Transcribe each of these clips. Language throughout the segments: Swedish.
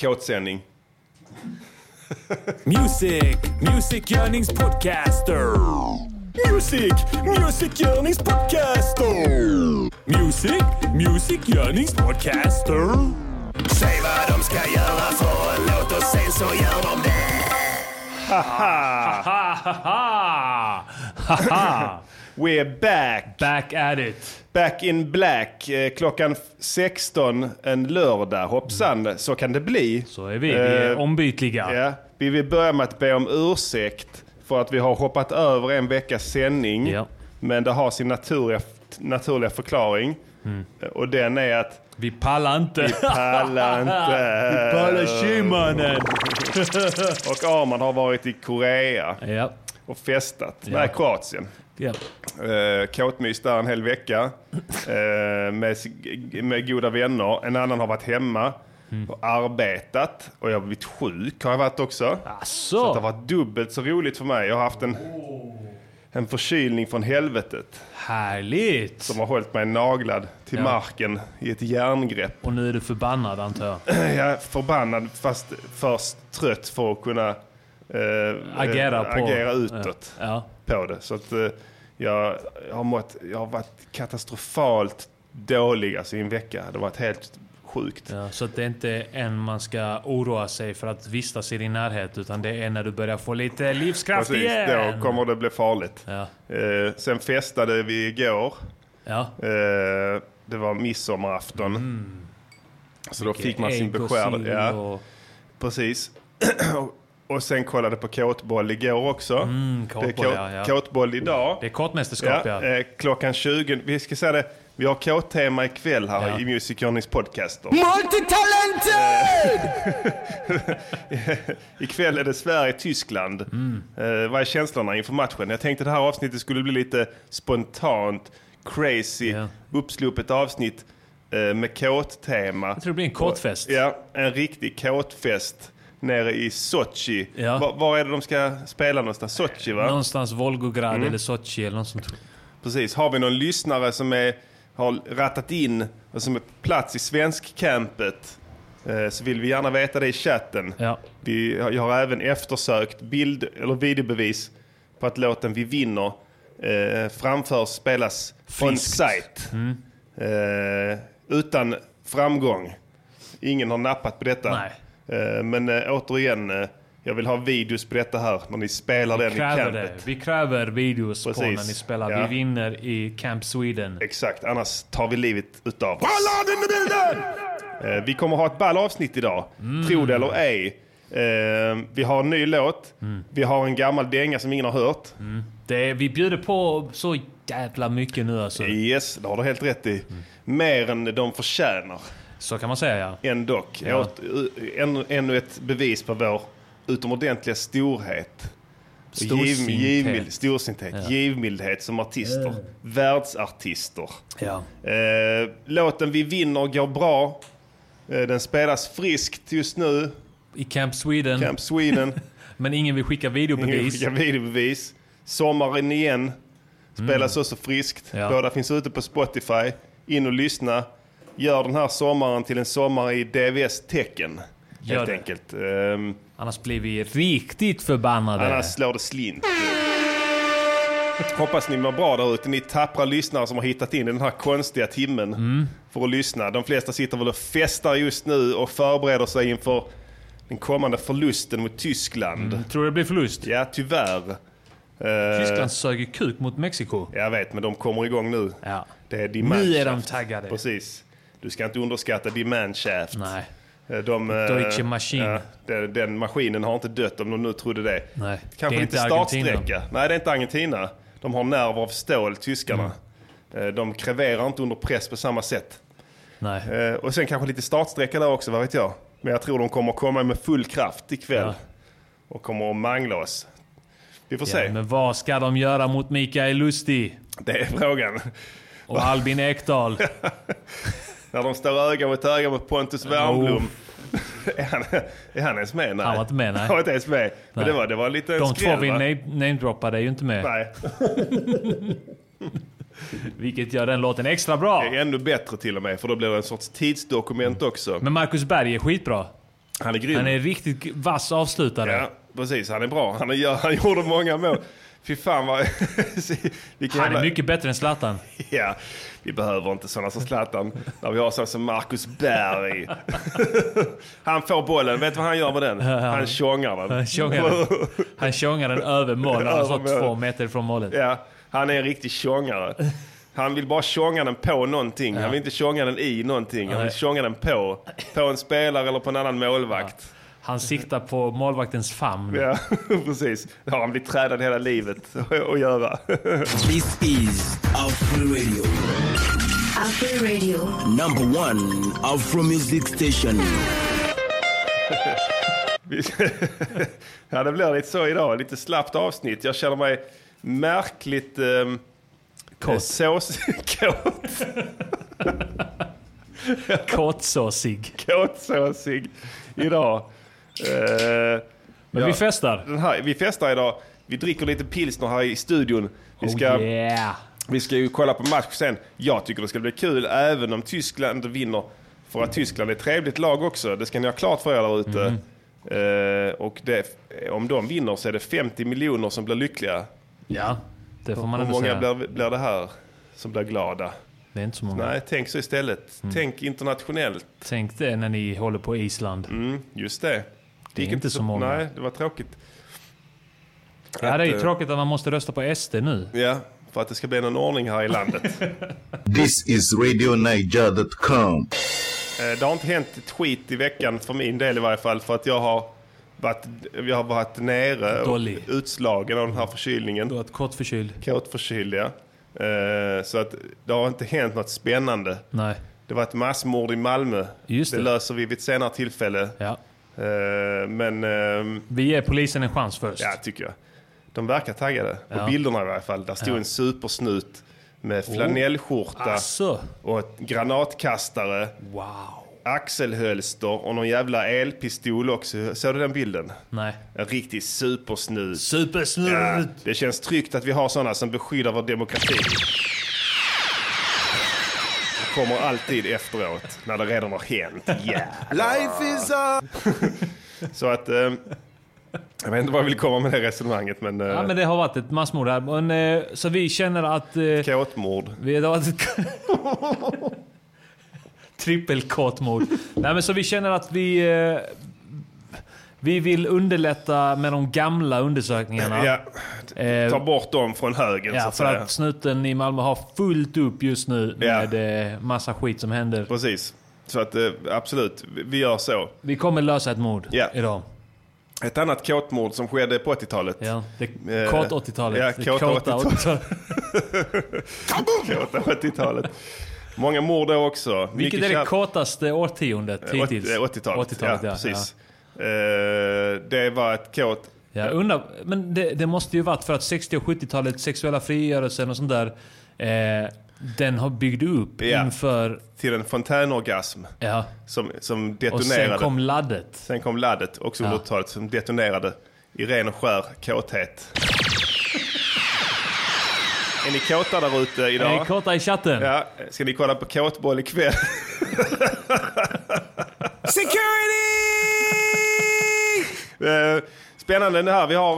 kåtsändning. Music, musikgörningspodcaster. Music, musikgörningspodcaster. Music, musikgörningspodcaster. Säg vad de ska göra för en låt och sen så gör de det. Ha, ha, ha. Haha. We're back! Back at it. Back in black. Eh, Klockan 16 en lördag. Hoppsan, så kan det bli. Så är vi. Vi är Eh, ombytliga. Ja, vi vill börja med att be om ursäkt för att vi har hoppat över en veckas sändning. Ja. Men det har sin naturliga, naturliga förklaring. Mm. Och den är att Vi pallar inte. vi pallar inte. Vi pallar tji, mannen. Och Arman har varit i Korea Ja. och festat. Ja. Nej, Kroatien. Ja. Uh, Kåtmys där en hel vecka eh, med, med goda vänner. En annan har varit hemma Mm. och arbetat. Och jag har blivit sjuk har jag varit också. Så att det har Så. varit dubbelt så roligt för mig. Jag har haft en, en förkylning från helvetet Härligt. som har hållit mig naglad till Ja. marken i ett järngrepp. Och nu är du förbannad antar jag. Är förbannad fast först trött för att kunna eh, Agera eh, på... agera utåt Ja. På det. Så att eh, jag, jag, har mått, jag har varit katastrofalt dålig alltså, i en vecka. Det har varit helt sjukt. Ja, så att det är inte en man ska oroa sig för att vistas i din närhet utan det är när du börjar få lite livskraft Precis, igen. då kommer det bli farligt. Ja. Eh, sen festade vi igår. Ja. Eh, det var midsommarafton. Så då fick man sin beskärda. Ja, precis. och sen kollade på kåtboll igår också. Mm, det är kåtboll, ja, ja. kåtboll idag. Det är kortmästerskap ja. Ja, eh, klockan 20. Vi ska säga det. Vi har kåttema ikväll här Ja. i Music Journeys podcaster. Multitalented! Ikväll är det Sverige-Tyskland. Mm. Eh, vad är känslorna inför matchen? Jag tänkte att det här avsnittet skulle bli lite spontant, crazy, Ja. uppsluppet avsnitt eh, med kåttema. Jag tror det blir en kåtfest. Ja, en riktig kåtfest nere i Sochi. Ja. Var, var är det de ska spela någonstans? Sochi va? Någonstans Volgograd Mm. eller Sochi eller något sånt. Precis. Har vi någon lyssnare som är, har rattat in och som är plats i svenskcampet eh, så vill vi gärna veta det i chatten. Ja. Vi, jag har även eftersökt bild eller videobevis på att låten Vi vinner eh, framförs, spelas on Friskt. site. Eh, utan framgång. Ingen har nappat på detta. Nej. Eh, men eh, återigen, eh, jag vill ha videos på detta här när ni spelar den i Kräver det. campet. Vi kräver videos på Precis. när ni spelar. Ja. Vi vinner i Camp Sweden. Exakt, annars tar vi livet utav oss. Ballad in the building! Eh, vi kommer ha ett ball avsnitt idag. Tro det eller ej. Vi har en ny låt. Vi har en gammal dänga som ingen har hört. Det är, vi bjuder på så jävla mycket nu alltså. Yes, det har du helt rätt i. Mer än de förtjänar. Så kan man säga ja. Ändock. Ja. Åt, ännu, ännu ett bevis på vår utomordentliga storhet. Storsinthet. givmild, storsinthet. Ja. Givmildhet som artister. Världsartister. ja. Eh, låten Vi vinner går bra. Eh, den spelas friskt just nu. I Camp Sweden. Camp Sweden. Men ingen vill skicka videobevis. Skicka videobevis. Sommaren igen. Spelas också friskt. Mm. Ja. Båda finns ute på Spotify. In och lyssna. Gör den här sommaren till en sommar i DVS tecken. Gör Helt det. enkelt. Ehm, Annars blir vi riktigt förbannade. annars slår det slint. Hoppas ni mår bra där ute. Ni tappra lyssnare som har hittat in i den här konstiga timmen Mm. för att lyssna. De flesta sitter väl och festar just nu och förbereder sig inför den kommande förlusten mot Tyskland. Tror du det blir förlust? Ja, tyvärr. Eh, Tyskland sög kuk mot Mexiko. Jag vet, men de kommer igång nu. Ja. Det är demand Nu är de taggade. Precis. Du ska inte underskatta demand shaft. Nej. Eh, De, eh, Deutsche Maschine. ja, den, den maskinen har inte dött om de nu trodde det. Nej, Kanske det är lite inte startsträcka. Nej, det är inte Argentina. De har nerver av stål, tyskarna. Mm. Eh, De kreverar inte under press på samma sätt. Nej. Och sen kanske lite startsträcka där också, vad vet jag. Men jag tror de kommer komma med full kraft ikväll. Ja. Och kommer att mangla oss. Vi får se. Ja, men vad ska de göra mot Mikael Lustig? Det är frågan. Och Albin Ekdal? När de står öga mot öga med Pontus Wernbloom. är, han, är han ens med? Nej. Han var inte med, nej. Han var inte ens med. Men Nej. det var, det var lite De två skräll, vi va? name- namedroppade är ju inte med. Nej, Vilket gör den låten extra bra. det är ännu bättre till och med. För då blir det en sorts tidsdokument också. Men Marcus Berg är skitbra. Han är grym. Han är riktigt vass avslutare. Ja, precis. Han är bra. Han, är, han gjorde många mål. Fy fan vad... Han är mycket bättre än Zlatan. Ja, vi behöver inte sådana som Zlatan. När vi har sådana som Marcus Berg. Han får bollen, vet du vad han gör med den? Han tjongar den. Han tjongar den. Han tjongar den över mål. Han har mål. två meter från målet. Ja, han är en riktig tjongare. Han vill bara tjonga den på någonting. Han vill inte tjonga den i någonting. Han vill tjonga den på. På en spelare eller på en annan målvakt. Han siktar på målvaktens famn. Ja, precis. Det har han blivit tränad hela livet att göra. This is Afro Radio, Afro Radio. number one Afro music station. Ja, det blir lite så idag. Lite slappt avsnitt. Jag känner mig märkligt... Um, Kåt. Sås... Kåt. Kåtsåsig. Kåtsåsig idag. Eh, Men ja, vi festar. den här, vi festar idag. Vi dricker lite pilsner här i studion. Vi ska, Oh yeah. vi ska ju kolla på match sen. Jag tycker det ska bli kul även om Tyskland vinner. För att Tyskland är ett trevligt lag också. Det ska ni ha klart för er där ute. Mm. Eh, och det, om de vinner så är det 50 miljoner som blir lyckliga. Ja, det får man Hur många säga. blir, blir det här som blir glada? Det är inte så många. Nej, tänk så istället. Mm. Tänk internationellt. Tänk det när ni håller på Island. Mm, just det. Det är gick inte så många. Nej, det var tråkigt. Ja, det är ju eh, tråkigt att man måste rösta på SD nu. Ja, för att det ska bli någon ordning här i landet. This is RadioNiger.com. Eh, det har inte hänt ett skit i veckan för min del i varje fall. För att jag har varit, jag har varit nere och utslagen av den här förkylningen. Du har ett kort förkyld. Kåtförkyld, ja. Eh, Så att det har inte hänt något spännande. Nej. Det var ett massmord i Malmö. Just det. löser vi vid ett senare tillfälle. Ja. Eh, Men ehm, Vi ger polisen en chans först. Ja, tycker jag. De verkar taggade. På Ja. bilderna i alla fall. Där stod Ja. en supersnut med flanellskjorta Asså. och ett granatkastare, Wow. axelhölster och någon jävla elpistol också. Såg du den bilden? Nej. En riktig supersnut. Supersnut! Ja, det känns tryggt att vi har sådana som beskyddar vår demokrati. Kommer alltid efteråt, när det redan har hänt. Yeah. Life is a... Så att... Eh, jag vet inte vad jag vill komma med det resonemanget, men... Eh, Ja, men det har varit ett massmord här. Men, eh, så vi känner att... Eh, Kåtmord. vi det har varit ett... Trippelkåtmord. Nej men så vi känner att vi... Vi vill underlätta med de gamla undersökningarna. Ja, Eh, ta bort dem från högen så Ja, att för säga. att snuten i Malmö har fullt upp just nu Ja. med eh, massa skit som händer. Precis. Så att eh, absolut, vi- gör så. Vi kommer lösa ett mord Ja. idag. Ett annat kåtmord som skedde på 80-talet. Ja, det kåt 80-talet. ja, kåta kåta 80-talet. 80-talet. Kåta 80-talet. Många mord då också. Vilket Mycket är det kåtaste årtiondet hittills? 80-talet. 80-talet, ja, ja. precis. Eh, det var ett kåt... Ja, undrar, men det, det måste ju varit för att 60 och 70-talet, sexuella frigörelsen och sånt där, eh, den har byggt upp Ja. inför... till en fontänorgasm Ja. som, som Och detonerade. sen kom laddet. Sen kom laddet, också under Ja. 80-talet, som detonerade i ren och skär kåthet. är ni kåta där ute idag? Hey, kåta i chatten. Ja, ska ni kolla på kåtboll ikväll? Security! Eh, Spännande det här. Vi har...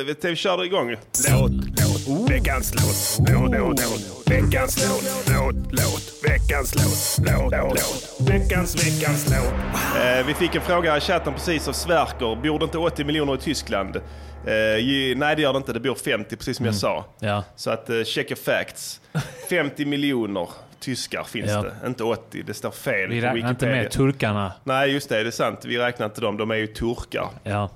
eh, Vi kör igång. Låt, låt, veckans låt. Låt, låt, låt. Veckans låt. Låt, låt. Veckans låt. Låt, låt. Veckans, veckans låt. Eh, Vi fick en fråga här i chatten precis av Sverker. Bor det inte 80 miljoner i Tyskland? Ju- nej, det gör det inte. Det bor 50, precis som jag sa. Ja. Så att check your facts. 50 miljoner tyskar finns Ja. det, inte 80. Det står fel Vi räknar inte med turkarna. Nej, just det. Det är sant. Vi räknar inte dem. De är ju turkar. Ja.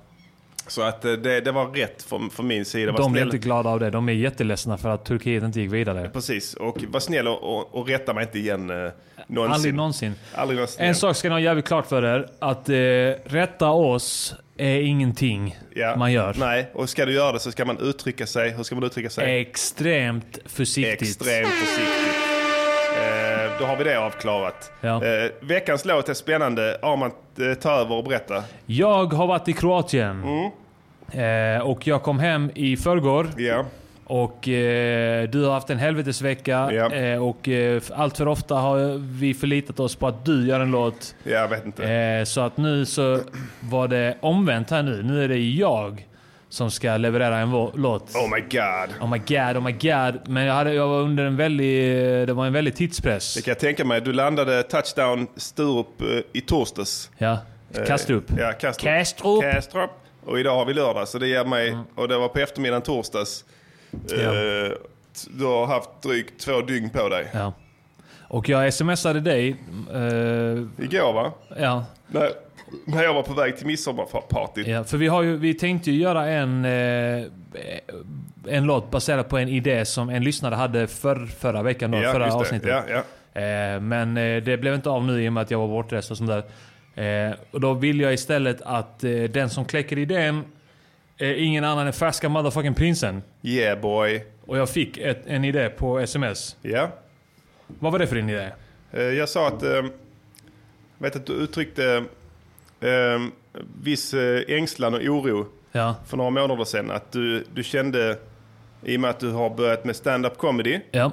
Så att eh, det, det var rätt från, från min sida. Var De snäll. inte glada av det. De är jätteledsna för att Turkiet inte gick vidare. Precis. Och var snäll och, och, och rätta mig inte igen eh, någonsin. Aldrig någonsin. Aldrig någonsin. En sak ska ni ha jävligt klart för er. Att eh, rätta oss är ingenting Ja. man gör. Nej, och ska du göra det så ska man uttrycka sig. Hur ska man uttrycka sig? Extremt försiktigt. Extremt försiktigt. Eh, då har vi det avklarat. Ja. Eh, veckans låt är spännande. Arman, eh, ta över och berätta. Jag har varit i Kroatien. Mm. Eh, och jag kom hem i förrgår. Ja. Och eh, du har haft en helvetesvecka Ja. eh, och eh, allt för ofta har vi förlitat oss på att du gör en låt. Jag vet inte. Eh, så att nu så var det omvänt här nu. Nu är det jag som ska leverera en låt. Oh my god. Oh my god, oh my god. Men jag, hade, jag var under en väldig, det var en väldig tidspress. Det kan jag tänka mig. Du landade touchdown Sturup eh, i torsdags. Ja, Eh, Kastrup. Ja, Kastrup. Kastrup. Kastrup. Och idag har vi lördag, så det ger mig... Och det var på eftermiddagen torsdags. Mm. Ja. Eh, du har haft drygt två dygn på dig. Ja. Och jag smsade dig. eh, Igår va? ja, När, när jag var på väg till midsommarpartyt. ja, för vi, har ju, vi tänkte ju göra en, eh, en låt baserad på en idé som en lyssnare hade för, förra veckan. Då, Ja, förra avsnittet. Ja, ja. Eh, men eh, det blev inte av nu i och med att jag var bortrest och sånt där. Och då vill jag istället att den som kläcker idén är ingen annan än färska motherfucking prinsen. Yeah boy. Och jag fick ett, en idé på sms. Ja. Vad var det för din idé? Jag sa att... Eh, vet att du uttryckte eh, viss ängslan och oro Ja. för några månader sedan. Att du, du kände, i och med att du har börjat med stand-up comedy, Ja.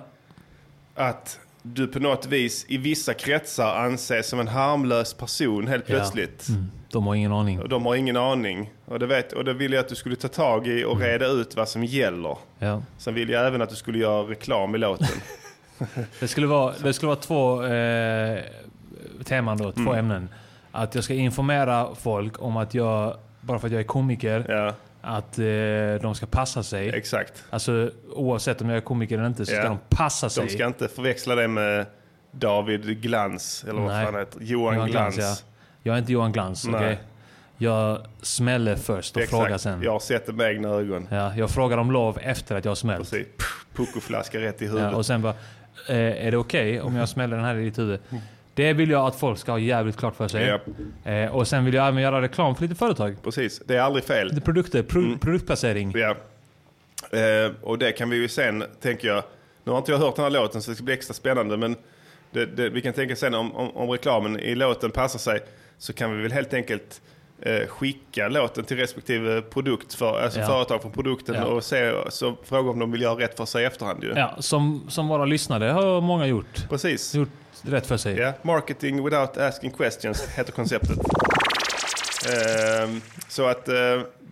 att du på något vis i vissa kretsar anses som en harmlös person helt plötsligt. Mm. De har ingen aning. Och de har ingen aning. Och det, vet, och det vill jag att du skulle ta tag i och reda ut vad som gäller. Ja. Sen vill jag även att du skulle göra reklam i låten. Det skulle vara, det skulle vara två eh, teman då, två Mm. ämnen. Att jag ska informera folk om att jag, bara för att jag är komiker, ja, att eh, de ska passa sig. exakt. Alltså oavsett om jag är komiker eller inte så ska Ja. de passa sig. De ska inte förväxla det med David Glans, eller vad Nej. fan heter Johan, Glans. ja. Jag är inte Johan Glans, okej? Jag smäller först och Exakt. frågar sen. Jag har sett det med egna ögon. Ja, jag frågar om lov efter att jag har. Precis. Pff, Puckoflaska rätt i huvudet. Ja, och sen bara, eh, är det okej om jag smäller den här i ditt huvud? Det vill jag att folk ska ha jävligt klart för sig. Japp, Eh, och sen vill jag även göra reklam för lite företag. precis. Det är aldrig fel. Lite produkter, pro- Mm. produktplacering. Ja. Eh, och det kan vi ju sen, tänker jag. Nu har inte jag hört den här låten så det ska bli extra spännande. Men det, det, vi kan tänka sen om, om, om reklamen i låten passar sig. Så kan vi väl helt enkelt eh, skicka låten till respektive produkt, för, alltså Ja. företag från produkten. Ja. Och se, så fråga om de vill göra rätt för sig i efterhand ju. Ja, som, som våra lyssnare har många gjort. Precis. Gjort rätt för sig. Ja, marketing without asking questions heter konceptet. Ehm, så att eh,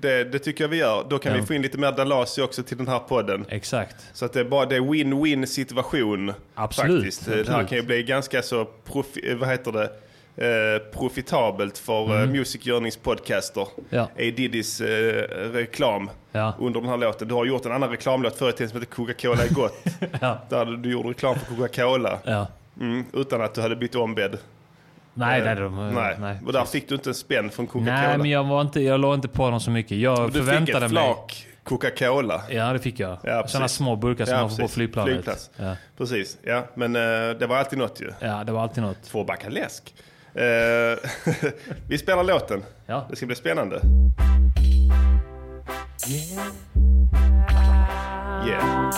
det, det tycker jag vi gör. Då kan Ja. vi få in lite mer Dalasi också till den här podden. Exakt. Så att det är bara det win-win situation. Absolut, Faktiskt. Det här absolut. kan ju bli ganska så profi, eh, vad heter det? Eh, profitabelt för mm. Music Yearnings podcaster. Ja. A Diddys eh, reklam Ja. under den här låten. Du har gjort en annan reklamlåt förut som heter Coca-Cola är gott. Ja. Där du gjorde reklam för Coca-Cola. Ja. Mm, utan att du hade bytt ombedd. Nej, Eh, nej, de, nej. nej. Och där fick du inte en spänn från Coca-Cola. Nej, men jag, var inte, jag låg inte på dem så mycket. Jag du fick förväntade ett mig... flak Coca-Cola. Ja, det fick jag. Ja, Sådana små burkar som Ja, man får på flygplanet. Flygplats. Ja. Precis, ja. Men eh, det var alltid något ju. ja, det var alltid något. Två backar läsk. Eh, vi spelar låten. Ja. Det ska bli spännande. Yeah.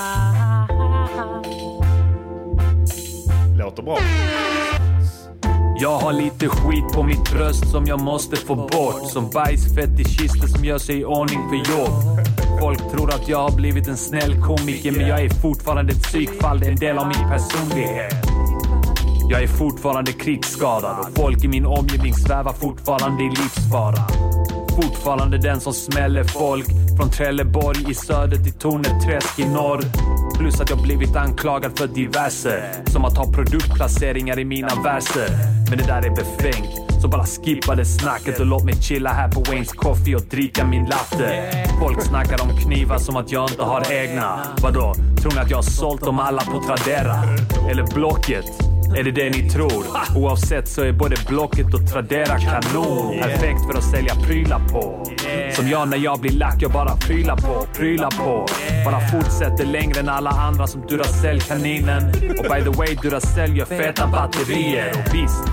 Låter bra. Jag har lite skit på mitt bröst som jag måste få bort. Som bajsfetischister som gör sig i ordning för jobb. Folk tror att jag har blivit en snäll komiker men jag är fortfarande ett psykfall, det är en del av min personlighet. Jag är fortfarande krigsskadad och folk i min omgivning svävar fortfarande i livsfara. Fortfarande den som smäller folk från Trelleborg i söder till Torneträsk i norr. Plus att jag blivit anklagad för diverse. Som att ha produktplaceringar i mina verser. Men det där är befängt. Så bara skippa det snacket och låt mig chilla här på Wayne's Coffee och dricka min latte. Folk snackar om knivar som att jag inte har egna. Vadå? Tror ni att jag har sålt dem alla på Tradera? Eller Blocket? Är det det ni tror? Oavsett så är både Blocket och Tradera kanon. Perfekt för att sälja prylar på. Som jag när jag blir lack, jag bara prylar på, prylar på. Bara fortsätter längre än alla andra som Duracell-kaninen. Och by the way, Duracell gör feta batterier. Och visst,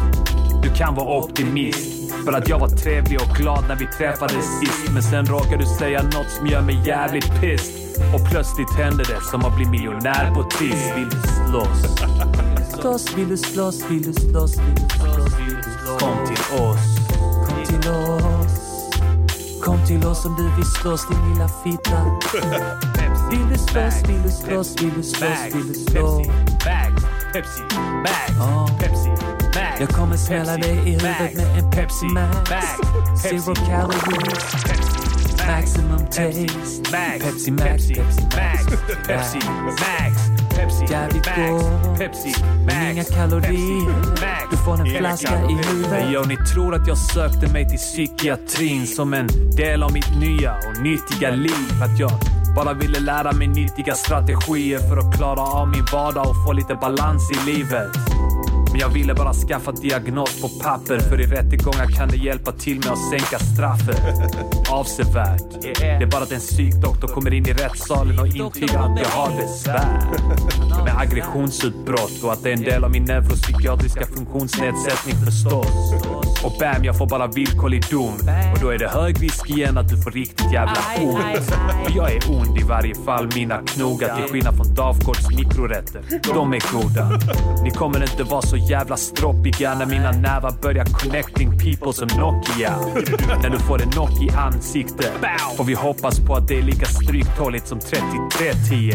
du kan vara optimist. För att jag var trevlig och glad när vi träffades sist. Men sen råkar du säga något som gör mig jävligt pissed. Och plötsligt händer det som att bli miljonär på Triss. Vill du slåss? Slåss, vill du slåss, vill du slåss, vill du slåss? Kom till oss. Kom till oss. Kom till oss om du vill slåss din lilla fitta. Vill du slåss, vill du slåss, vill du slåss, vill du slåss? Pepsi, bags, Ja. Pepsi, bags. Jag kommer smälla dig i huvudet med en Pepsi Max. Zero calories, Pepsi, maximum Pepsi, taste. Max, Pepsi Max, Pepsi Max, Max. Pepsi, Max, Pepsi, Max, går. Pepsi, Max, inga kalorier. Max. Du får en Inga flaska i kalorier. huvudet. Jo, ni tror att jag sökte mig till psykiatrin som en del av mitt nya och nyttiga liv. Att jag bara ville lära mig nyttiga strategier för att klara av min vardag och få lite balans i livet. Men jag ville bara skaffa diagnos på papper för i rättegångar kan det hjälpa till med att sänka straffet avsevärt. Det är bara att en psykdoktor kommer in i rättssalen och intygar att jag har besvär med aggressionsutbrott och att det är en del av min neuropsykiatriska funktionsnedsättning förstås. Och bam, jag får bara villkorlig dom. Och då är det hög risk igen att du får riktigt jävla ont. För jag är ond i varje fall, mina knogar till skillnad från Dafgårds mikrorätter. De är goda. Ni kommer inte vara så jävla stroppiga när mina nävar börjar connecting people som Nokia. När du får en knock i ansiktet får vi hoppas på att det är lika stryktåligt som 3310.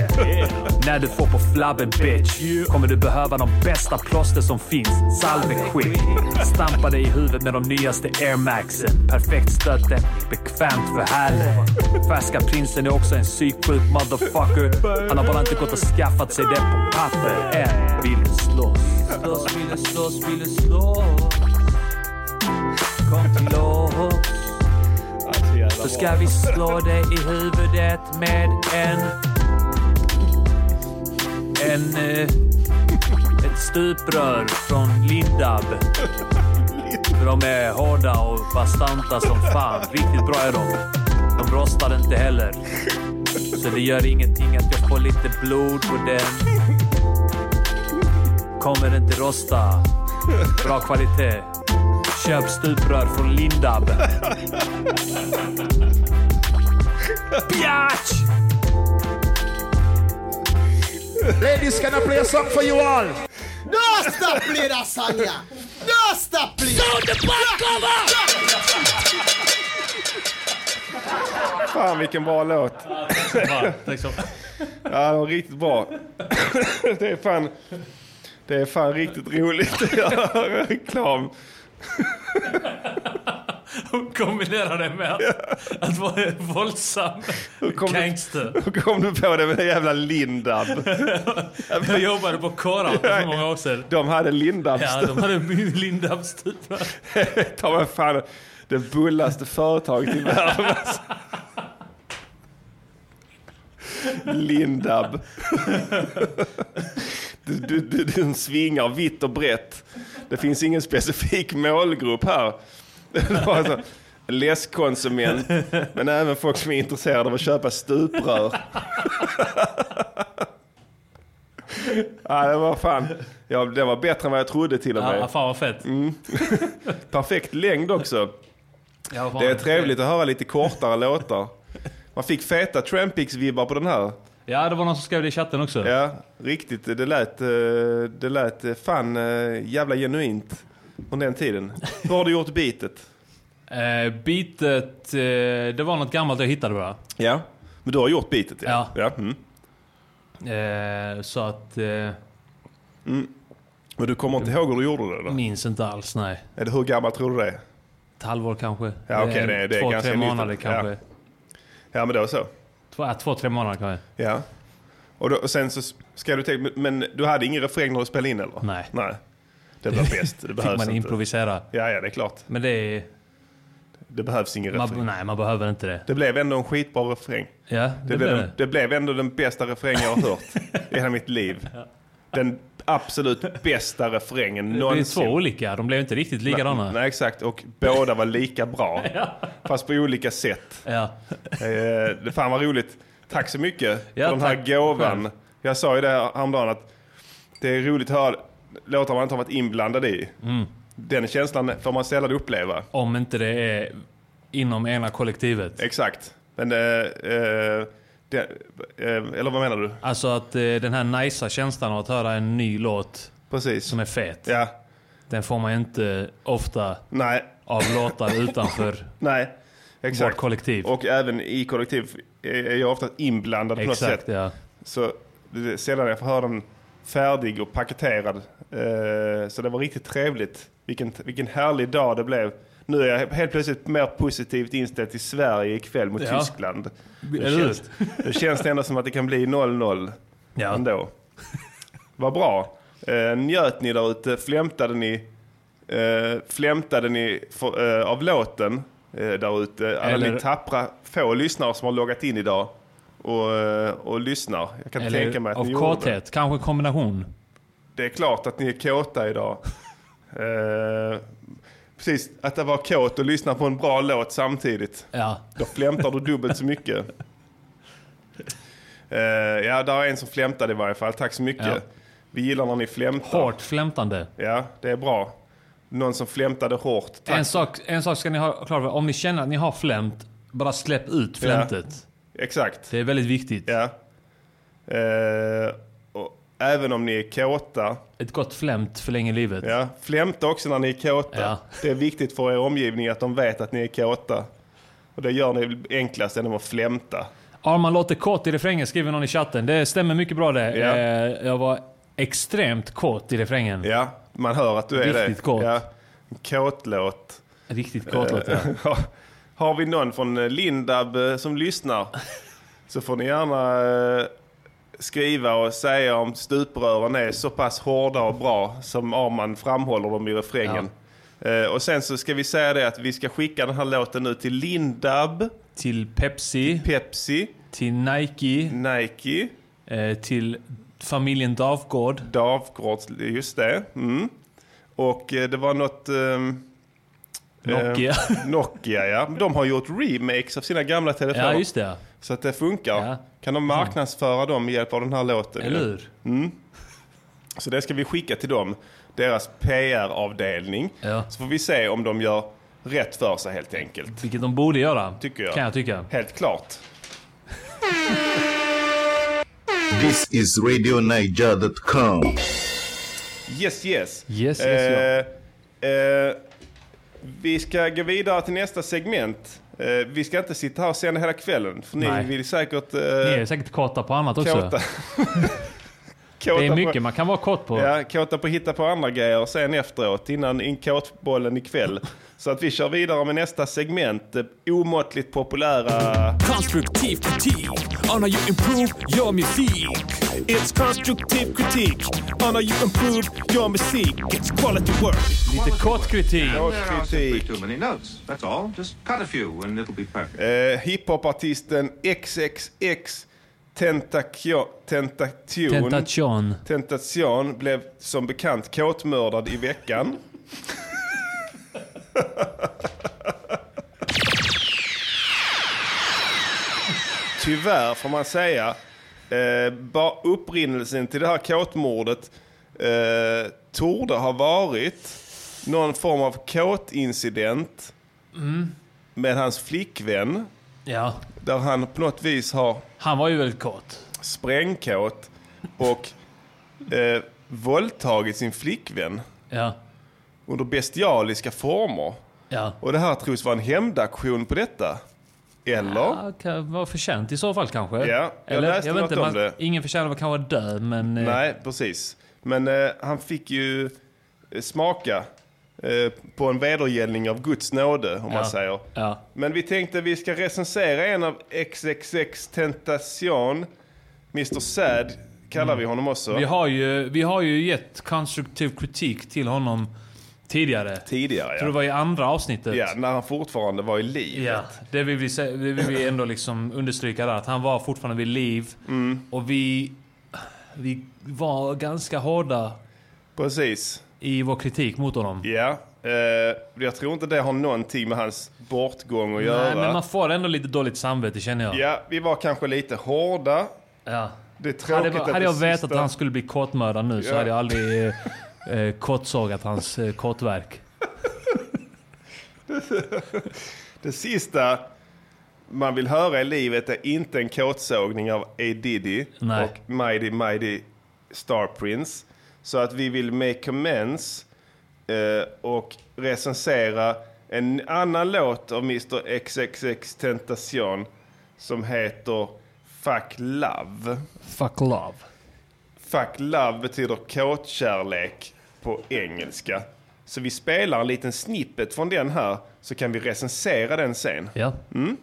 När du får på flabben bitch kommer du behöva de bästa plåster som finns. Salveskick. Stampa dig i huvudet med de nyaste Air Maxen. Perfekt stötdämpning, bekvämt för hälen. Färska prinsen är också en psyksjuk motherfucker. Han har bara inte gått och skaffat sig det på papper än. Vill du slåss? Slåss, vill du slåss, vill du slåss? Kom till oss. Så ska vi slå dig i huvudet med en... En... Eh, ett stuprör från Lindab. För de är hårda och bastanta som fan. Riktigt bra är de. De rostar inte heller. Så det gör ingenting att jag får lite blod på den. Kommer inte rosta. Bra kvalitet. Köp stuprör från Lindab. Biatch! Ladies, can I play a song for you all? No stop play that song, yeah. No stop play. Sound the Fan vilken bra låt. Tack så Ja, det var riktigt bra. Det är fan, det är fan riktigt roligt att göra reklam. Kombinera det med att, att vara våldsam kom du- gangster. Hur kom du på det med den jävla Lindab? Jag jobbade på Koran för många år sedan. De hade Lindab. Ja, de hade Lindab stuprör. Ta mig fan det bullaste företaget i världen. alltså. Lindab. Du, du, du svingar vitt och brett. Det finns ingen specifik målgrupp här. Alltså läskkonsument, men även folk som är intresserade av att köpa stuprör. Ja, det var fan. Ja, det var bättre än vad jag trodde till och med. Ja, fan vad fett. Perfekt längd också. Ja. Det är trevligt att höra lite kortare låtar. Man fick feta Trampix-vibbar på den här. Ja, det var någon som skrev det i chatten också. Ja, riktigt. Det lät, eh, det lät eh, fan eh, jävla genuint från den tiden. Hur har du gjort beatet? Eh, beatet, eh, det var något gammalt jag hittade bara. Ja, men du har gjort beatet ja. Ja. Mm. Eh, så att, eh, Men du kommer inte ihåg hur du gjorde det? Då? minns inte alls, nej. Eller hur gammal tror du det är? Ett halvår kanske. Ja, okej, det är- det är två, tre månader kanske. Ja. Ja, men då så. Två, ja, två, tre månader kanske. Ja. Och, då, och sen så ska du tänka, men du hade ingen refräng när du spelade in eller? Nej. Nej. Det var bäst. Det Fick behövs man inte. improvisera. Ja, ja, det är klart. Men det är... Det behövs ingen refräng. Man, nej, man behöver inte det. Det blev ändå en skitbra refräng. Ja, det, Det, blev blev, det. det blev ändå den bästa refräng jag har hört i hela mitt liv. Den absolut bästa refrängen Det är någonsin. två olika. De blev inte riktigt likadana. Nej, exakt. Och båda var lika bra. Fast på olika sätt. Ja. Eh, det fan var roligt. Tack så mycket Ja, för den här gåvan. Själv. Jag sa ju det häromdagen att det är roligt att höra låtar man inte har varit inblandad i. Mm. Den känslan får man sällan uppleva. Om inte det är inom ena kollektivet. Exakt. Men, eh, eh, det, eh, eller vad menar du? Alltså att eh, den här nicea känslan av att höra en ny låt Precis. som är fet. Ja. Den får man inte ofta Nej, av låtar utanför. nej. Exakt. vårt kollektiv. Och även i kollektiv är jag ofta inblandad på något Exakt, sätt. ja. Så det är sällan jag får höra den färdig och paketerad. Eh, så det var riktigt trevligt. Vilken, vilken härlig dag det blev. Nu är jag helt plötsligt mer positivt inställd till Sverige ikväll mot Ja. Tyskland. Det Eller hur? känns, det känns ändå som att det kan bli 0-0 Ja. ändå. Vad bra. Eh, njöt ni där ute? Flämtade ni, eh, flämtade ni för, eh, av låten eh, där ute? Alla Eller- ni tappra få lyssnare som har loggat in idag och, och lyssnar. Jag kan tänka mig Eller att av ni gjorde det. kanske kombination. Det är klart att ni är kåta idag. Eh, precis, att det var kåt och lyssna på en bra låt samtidigt. Ja. Då flämtar du dubbelt så mycket. Eh, ja, där är en som flämtade i varje fall. Tack så mycket. Ja. Vi gillar när ni flämtar. Hårt flämtande. Ja, det är bra. Någon som flämtade hårt. Tack. En sak, en sak ska ni ha klart för. Om ni känner att ni har flämt, bara släpp ut flämtet. Exakt. Det är väldigt viktigt. Ja. Och även om ni är kåta. Ett gott flämt förlänger livet. Ja, flämta också när ni är kåta. Ja. Det är viktigt för er omgivning att de vet att ni är kåta. Och det gör ni enklast genom att flämta. Arman låter kåt i refrängen, skriver någon i chatten. Det stämmer mycket bra det. Ja. Eh, jag var extremt kåt i refrängen. Ja, man hör att du är det. Riktigt kåt. Ja. Kåtlåt. Riktigt kåt låter jag. Ja. Har vi någon från Lindab eh, som lyssnar så får ni gärna eh, skriva och säga om stuprören är så pass hårda och bra som Arman framhåller dem i refrängen. Eh, Och sen så ska vi säga det att vi ska skicka den här låten nu till Lindab, Till Pepsi, Pepsi, till Nike, Nike, eh, till familjen Davgård. Davgårds, just det. Mm. Och eh, det var något... ehm, Nokia. eh, Nokia, ja. De har gjort remakes av sina gamla telefoner. Ja, just det. Så att det funkar. Ja. Kan de marknadsföra dem med hjälp av den här låten? Eller hur? Så det ska vi skicka till dem. Deras PR-avdelning. Ja. Så får vi se om de gör rätt för sig helt enkelt. Vilket de borde göra. Tycker jag. Kan jag tycka. Helt klart. This is RadioNiger.com. Yes, yes. Yes, yes, eh, eh, vi ska gå vidare till nästa segment. Eh, vi ska inte sitta här och sända hela kvällen. För ni Nej. vill säkert... Eh, Ni är säkert kåta på annat också. Det är på- mycket man kan vara kåt på. Ja, kåta på att hitta på andra grejer sen efteråt, innan in kåtbollen ikväll. Så att vi kör vidare med nästa segment, det omåttligt populära... Konstruktiv kritik on how you improve your music. It's constructive critique on how you improve your music. It's quality work. Lite kåtkritik. Kritik. Be perfect. Eh, Hiphopartisten XXX Tentakio, Tentation, Tentation. Tentation blev som bekant kåtmördad i veckan. Tyvärr får man säga. Eh, bara upprinnelsen till det här kåtmordet eh, torde ha varit någon form av kåtincident med hans flickvän. Ja. Där han på något vis har Han var ju väldigt kåt. sprängkåt och eh, våldtagit sin flickvän Ja. under bestialiska former. Ja. Och det här tros vara en hämndaktion på detta. Eller? Ja, kan vara förtjänt i så fall kanske. Ja, jag Eller, läste jag vet något inte, om man, det. Ingen förtjänar väl kanske dö, men... eh, Nej, precis. Men eh, han fick ju eh, smaka på en vedergällning av Guds nåde, om Ja. man säger. Ja. Men vi tänkte vi ska recensera en av XXX Tentation. Mr Sad kallar vi honom också. Vi har, ju, vi har ju gett konstruktiv kritik till honom tidigare. Tidigare, Jag tror det ja. var i andra avsnittet. Ja, när han fortfarande var i livet. Ja, det vill vi, det vill vi ändå liksom understryka där. Att han var fortfarande vid liv. Mm. Och vi, vi var ganska hårda Precis. I vår kritik mot honom. Ja. Eh, jag tror inte det har någonting med hans bortgång att göra. Nej, men man får ändå lite dåligt samvete känner jag. Ja, vi var kanske lite hårda. Ja. Det är tråkigt Hade, att hade jag vetat sista- att han skulle bli kåtmördad nu så Ja. hade jag aldrig eh, eh, kåtsågat hans eh, kåtverk. Det sista man vill höra i livet är inte en kåtsågning av A. Diddy Nej. och Mighty Mighty Star Prince. Så att vi vill make amends eh, och recensera en annan låt av Mr XXX Tentation som heter Fuck Love. Fuck love. Fuck Love betyder kåtkärlek på engelska. Så vi spelar en liten snippet från den här så kan vi recensera den sen. Ja. Mm.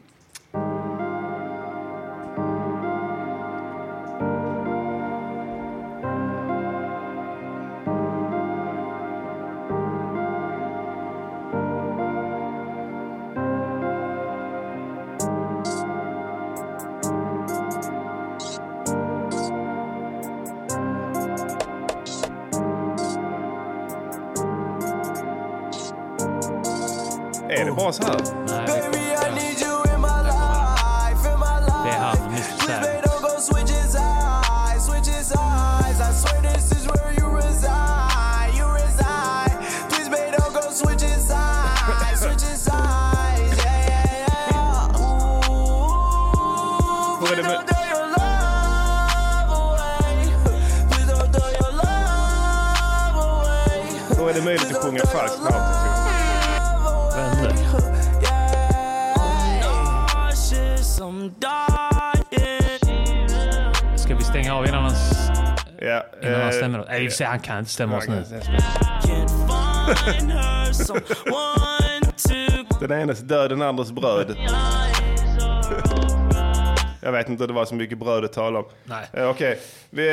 Sig, han kan inte stämma oss nu. Den enes död, den andres bröd. Jag vet inte, det var så mycket bröd att tala om. Nej. Eh, Okej, Vi,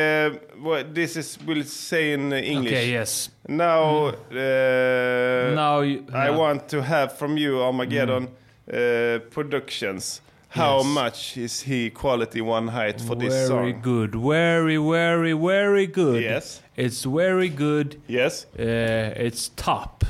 eh, this is, will say in English. Okej, yes. Now, eh, Now you- I want to have from you Armageddon eh, Productions. How Yes. much is he quality one height for this song? Very good. Very, very, very good. Yes. It's very good. Yes. Uh, it's top.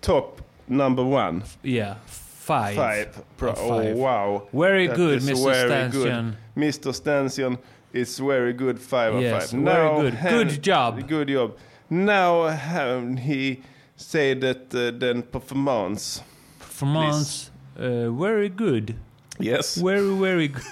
Top number one. Yeah. Five. Five. Pro- five. Oh, wow. Very That good, Mr. very Stanchion. Good. Mr. Stanchion is very good. Five of Yes, five. very Now good. han- Good job. Good job. Now um, he said that uh, the performance. Performance. Uh, very good. Yes. Very, very good.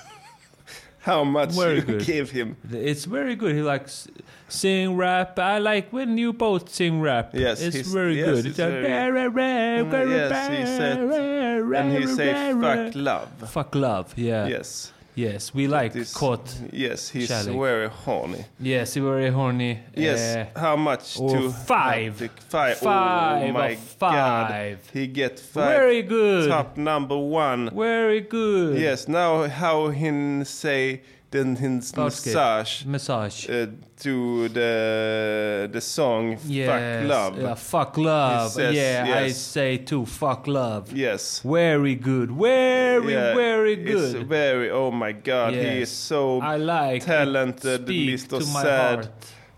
How much Very you good. give him? It's very good. He likes sing rap. I like when you both sing rap. Yes, it's he's- very yes, good. it's It's a very- very, very, Mm, very, yes, he said- and he say fuck love. Fuck love. Yeah. Yes. Yes, we like This- caught. Yes, he's kärlek. very horny. Yes, he's very horny. Yes. Eh, How much oh, to five. have Five. Five oh my five. God. He get five. Very good. Top number one. Very good. Yes. Now how he say then his massage Massage. uh, to the the song Yes. "Fuck Love." Yeah, fuck love. Says yeah, I say too. Fuck love. Yes. Very good. Very, Yeah, very It's good. very. Oh my God, he is so I like talented, Mr. Sad. heart.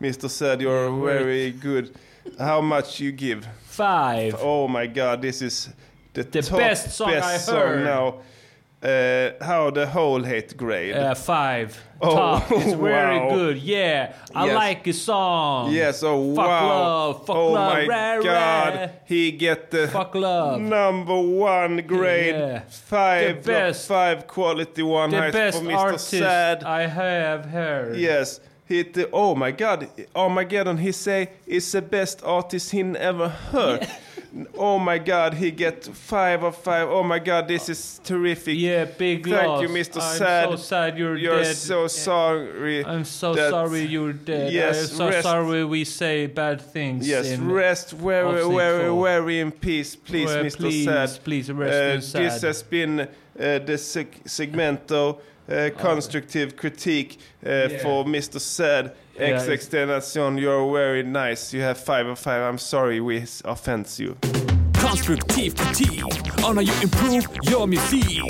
Mr. Sad, you're Yeah, very good. How much you give? Five. Oh my God, this is the, The best song I best song heard. now. Uh, how the whole hate grade? Uh, five. Oh, Top. It's very wow. good. Yeah. I Yes. like his song. yes, oh Fuck wow. love. Fuck oh love. my rah, God, rah. he get the Fuck love. number one grade. Yeah. Five, The best. five quality one The best for Mr. artist Sad. I have heard. Yes. Hit the, oh my god, Armageddon, he say it's the best artist he ever heard. Oh my god, he get five of five. Oh my god, this is terrific. Yeah, big Thank loss. you, Mr. I'm Sad. so sad you're, You're dead. so sorry. I'm so that- sorry you're dead. Yes, I'm so rest- sorry we say bad things. Yes, in rest very, avsnitt very, very in peace, please, Well, Mr. please, Sad. please rest Uh, in sad. This has been uh, the seg- segmento uh, constructive critique uh, for Mr. Sad. It's- extension, you're very nice. You have five of five. I'm sorry we offends you. Konstruktiv kritik on how you improve your musik.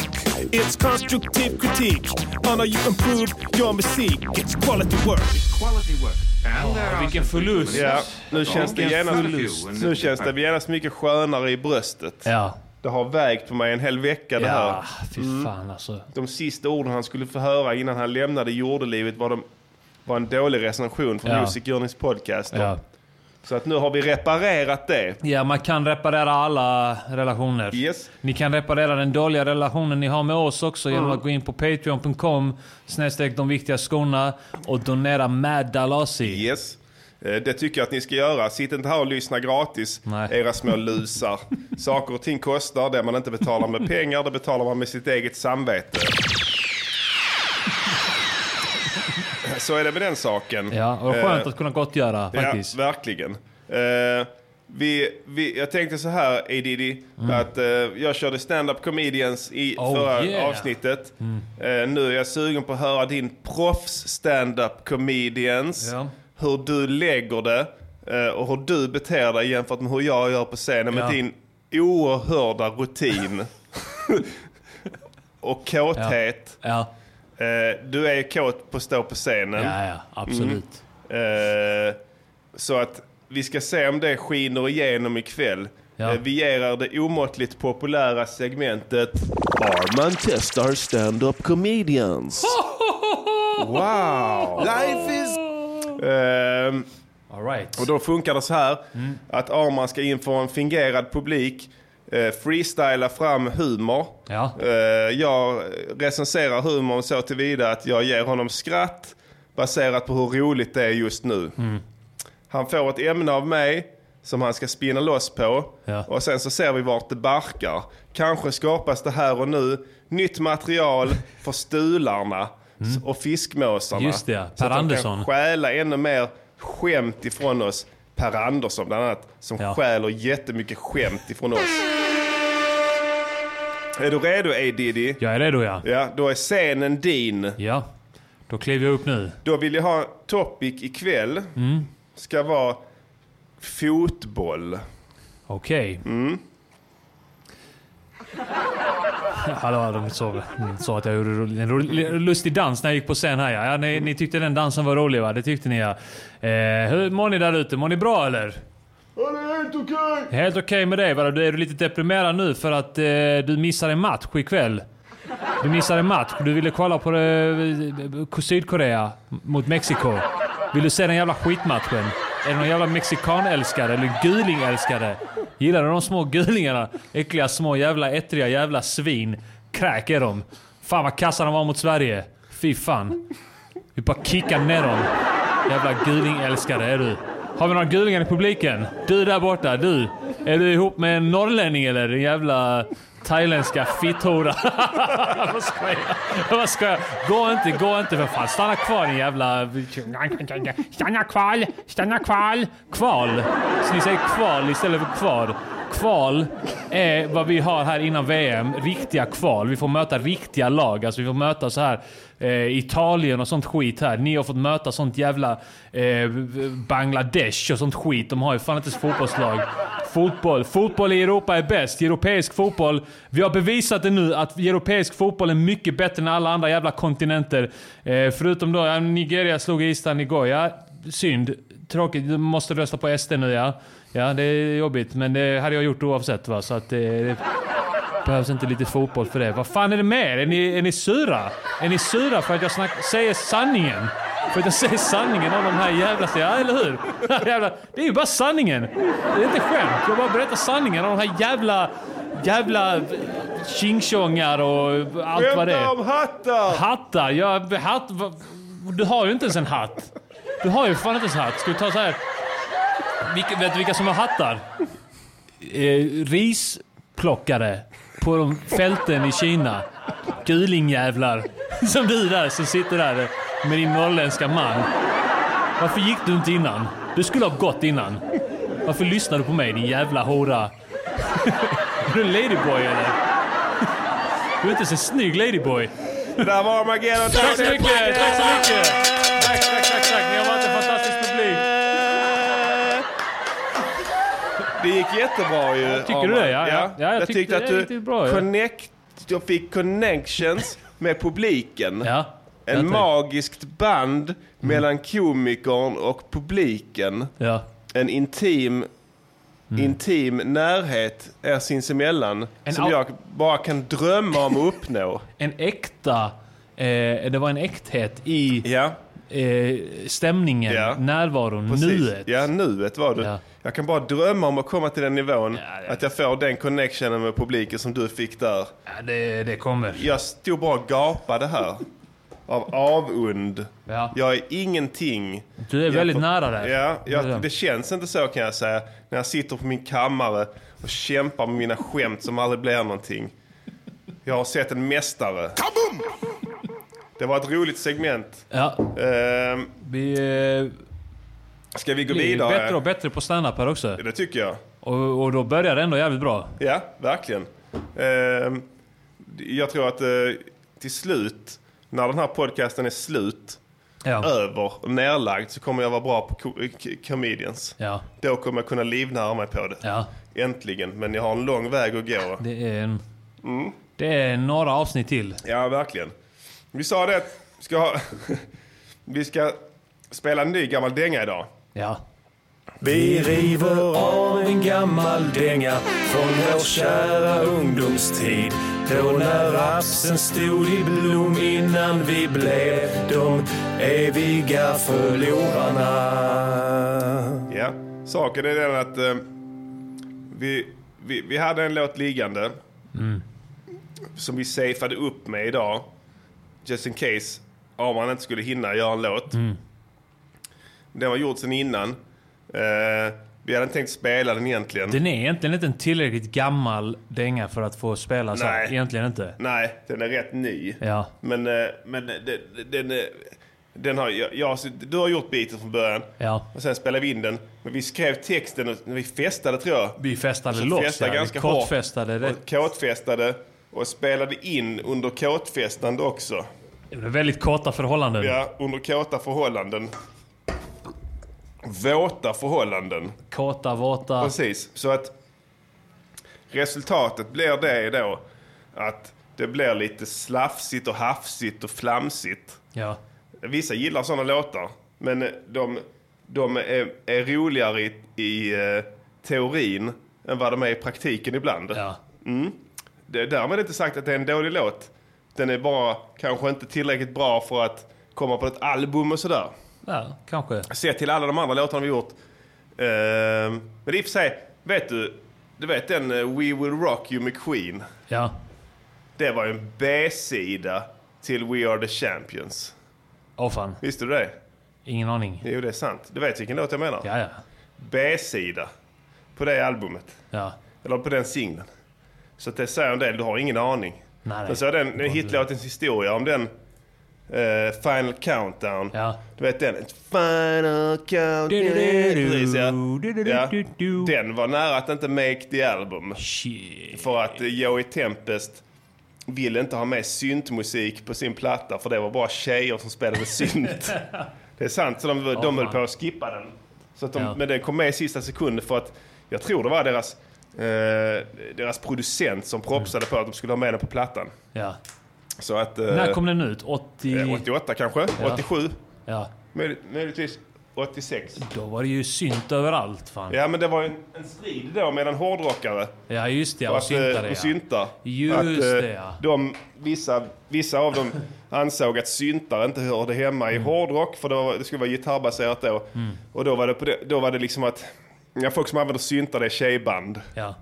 It's constructive critique on how you improve your music. It's quality work. Quality work. Are Vilken förlust. Ja, nu känns det genast, förlust. nu känns det genast mycket skönare i bröstet. Ja. Det har vägt på mig en hel vecka det Ja, här. fy fan alltså. De sista orden han skulle få höra innan han lämnade jordelivet var, de, var en dålig recension från Ja. Music Journeys podcast. Ja. Så att nu har vi reparerat det. ja, man kan reparera alla relationer. Yes. Ni kan reparera den dåliga relationen ni har med oss också genom Mm. att gå in på patreon.com snedstreck de viktiga skorna och donera Mad Dalasi. Yes. Eh, Det tycker jag att ni ska göra. Sitt inte här och lyssna gratis, Nej. era små lusar. Saker och ting kostar. Det man inte betalar med pengar, det betalar man med sitt eget samvete. Så är det med den saken. Ja, och skönt Eh, att kunna gottgöra faktiskt. Ja, verkligen. Eh, vi, vi, jag tänkte så här, A. Diddy, att eh, jag körde stand-up comedians i Mm. Oh, förra yeah. Mm. avsnittet. Eh, nu är jag sugen på att höra din proffs stand-up comedians. Ja. Hur du lägger det eh, och hur du beter dig jämfört med hur jag gör på scenen med Ja. din oerhörda rutin. och kåthet. Ja, Eh, du är kåt på att stå på scenen. ja, ja absolut. Eh, så att vi ska se om det skiner igenom ikväll. Ja. Eh, vi ger er det omåttligt populära segmentet Arman testar stand-up comedians. wow! Life is... Ehm, All right. och då funkar det så här att Arman ska inför en fingerad publik freestyla fram humor. Ja. Eh, jag recenserar humorn så tillvida att jag ger honom skratt baserat på hur roligt det är just nu. Han får ett ämne av mig som han ska spinna loss på Ja. och sen så ser vi vart det barkar. Kanske skapas det här och nu nytt material för stularna och fiskmåsarna. Just det, Så Per att de Andersson. kan stjäla ännu mer skämt ifrån oss. Per Andersson bland annat, som Ja. stjäler jättemycket skämt ifrån oss. Är du redo A Diddy? Jag är redo ja. Ja, då är scenen din. Ja. Då kliver jag upp nu. Då vill jag ha topic ikväll. Mm. Ska vara fotboll. Okej. Mm. Hallå, de mm, sa att jag gjorde en lustig dans när jag gick på scen här ja. ja ni, ni tyckte den dansen var rolig va? Det tyckte ni ja. Eh, hur mår ni där ute? Mår ni bra eller? Ja, det är helt okej. Helt okej med dig Vadå, är du lite deprimerad nu för att eh, du missar en match ikväll? Du missar en match. Du ville kolla på eh, eh Sydkorea mot Mexiko. Vill du se den jävla skitmatchen? Är du någon jävla mexikanälskare eller gulingälskare? Gillar du de små gulingarna? Äckliga små jävla ettriga jävla svin. Kräk är de. Fan vad kassa de var mot Sverige. Fy fan. Vi bara kickar ner dem. Jävla gulingälskare är du. Har vi några gulingar i publiken? Du där borta, du. Är du ihop med en norrlänning eller? Din jävla thailändska fitthora. Vad ska jag? Vad skojar jag? Gå inte, gå inte för fan. Stanna kvar din jävla... Stanna kvar, stanna kvar. Kval. Så ni säger kval istället för kvar. Kval är vad vi har här innan VM. Riktiga kval. Vi får möta riktiga lag. Alltså vi får möta så här eh, Italien och sånt skit här. Ni har fått möta sånt jävla eh, Bangladesh och sånt skit. De har ju fan inte ens fotbollslag. Fotboll. Fotboll i Europa är bäst. Europeisk fotboll. Vi har bevisat det nu att europeisk fotboll är mycket bättre än alla andra jävla kontinenter. Eh, förutom då, Nigeria slog Island igår. Ja, synd. Tråkigt. Du måste rösta på SD nu ja. Ja, det är jobbigt. Men det hade jag gjort oavsett va. Så att eh, det behövs inte lite fotboll för det. Vad fan är det med? Är ni, är ni sura? Är ni sura för att jag snack, säger sanningen? För att jag säger sanningen om de här jävla... Ja, eller hur? Jävla, det är ju bara sanningen. Det är inte skämt. Jag bara berättar sanningen om de här jävla... Jävla tjingtjongar och allt vad det Skämta är. om hattar! Hattar? Ja, hatt... Du har ju inte ens en hatt. Du har ju fan inte ens en hatt. Ska vi ta så här... Vilka, vet du vilka som har hattar? Eh, risplockare på de fälten i Kina. Gulingjävlar. Som du där som sitter där med din norrländska man. Varför gick du inte innan? Du skulle ha gått innan. Varför lyssnar du på mig din jävla hora? Är du en ladyboy eller? Du är inte så snygg ladyboy. Det där var Armageddon. Tack så mycket! Tack så mycket! Det gick jättebra ju. Tycker Arman. du det? Ja, ja. Ja, jag jag tyckte att du bra, ja. connect, jag fick connections med publiken. Ja. Ja, En magiskt band mellan komikern och publiken. Ja. En intim, intim närhet är sinsemellan. En som jag bara kan drömma om att uppnå. En äkta... Eh, det var en äkthet i Ja, eh, stämningen, Ja. närvaron, precis. nuet. Ja, nuet var det. Ja. Jag kan bara drömma om att komma till den nivån. Ja. Att jag får den connectionen med publiken som du fick där. Ja, det, det kommer. Jag stod bara och gapade här. av avund. Ja. Jag är ingenting. Du är väldigt nära där. Ja, Ja. jag, det känns inte så kan jag säga. När jag sitter på min kammare och kämpar med mina skämt som aldrig blir någonting. Jag har sett en mästare. Det var ett roligt segment. Ja. Ehm, Vi eh, ska vi gå blir vidare? bättre och bättre på stand-up här också. Det tycker jag. Och, och då börjar det ändå jävligt bra. Ja, verkligen. Ehm, jag tror att eh, till slut, när den här podcasten är slut, Ja. över och nerlagd, så kommer jag vara bra på co- comedians. Ja. Då kommer jag kunna livnära mig på det. Ja. Äntligen. Men jag har en lång väg att gå. Det är en... Mm. Det är några avsnitt till. Ja, verkligen. Vi sa det att vi ska, ha, vi ska spela en ny gammal dänga idag. Ja. Vi river av en gammal dänga från vår kära ungdomstid. Då när rapsen stod i blom innan vi blev de eviga förlorarna. Ja, saken är den att eh, vi, vi, vi hade en låt liggande Mm. som vi safeade upp med idag. Just in case om man inte skulle hinna göra en låt. Mm. Den var gjord sedan innan. Eh, vi hade inte tänkt spela den egentligen. Den är egentligen inte en tillräckligt gammal dänga för att få spela så. Nej. Egentligen inte. Nej, den är rätt ny. Ja. Men, eh, men den, den, den, har, jag, du har gjort beaten från början. Ja. Och sen spelade vi in den. Men vi skrev texten och vi festade tror jag. Vi festade loss, festade ja. Vi ganska kåtfestade hårt. rätt. Och kåtfestade och spelade in under kåtfestande också. Väldigt korta förhållanden. Ja, under kåta förhållanden. Våta förhållanden. Kåta, våta. Precis, så att resultatet blir det då att det blir lite slafsigt och hafsigt och flamsigt. Ja. Vissa gillar sådana låtar, men de, de är, är roligare i, i eh, teorin än vad de är i praktiken ibland. Mm. Det, därmed inte sagt att det är en dålig låt. Den är bara kanske inte tillräckligt bra för att komma på ett album och sådär. Ja, kanske. Se till alla de andra låtarna vi gjort. Ehm, men i och för sig, vet du, du vet den eh, We Will Rock You med Queen? Ja. Det var ju en B-sida till We Are The Champions. Åh fan. Visste du det? Ingen aning. Jo, det är sant. Du vet vilken låt jag menar? Ja, ja. B-sida på det albumet. Ja. Eller på den singeln. Så att det säger en del, du har ingen aning. Nej, Men så är den den hitlåtens historia om den eh, Final Countdown. Du vet den? Final Countdown. Precis, ja. ja. Den var nära att inte make the album. För att eh, Joey Tempest ville inte ha med syntmusik på sin platta för det var bara tjejer som spelade synt. det är sant, så de, de Åh, höll på att skippa den. Så att de, Ja. Men det kom med i sista sekunden för att jag tror det var deras, eh, deras producent som propsade på att de skulle ha med den på plattan. Ja. Så att... eh, När kom den ut? 80... eh, 88 kanske? Ja. 87? Ja. Möj, möjligtvis 86. Då var det ju synt överallt fan. Ja, men det var ju en, en strid då mellan hårdrockare Ja, just det. och, att, syntare, eh, ja. och syntar. Just att, eh, det, ja. de, vissa, vissa av dem ansåg att syntar inte hörde hemma i hårdrock för det, var, det skulle vara gitarrbaserat då. Mm. Och då var, det det, då var det liksom att ja, folk som använder syntar det är tjejband. Ja.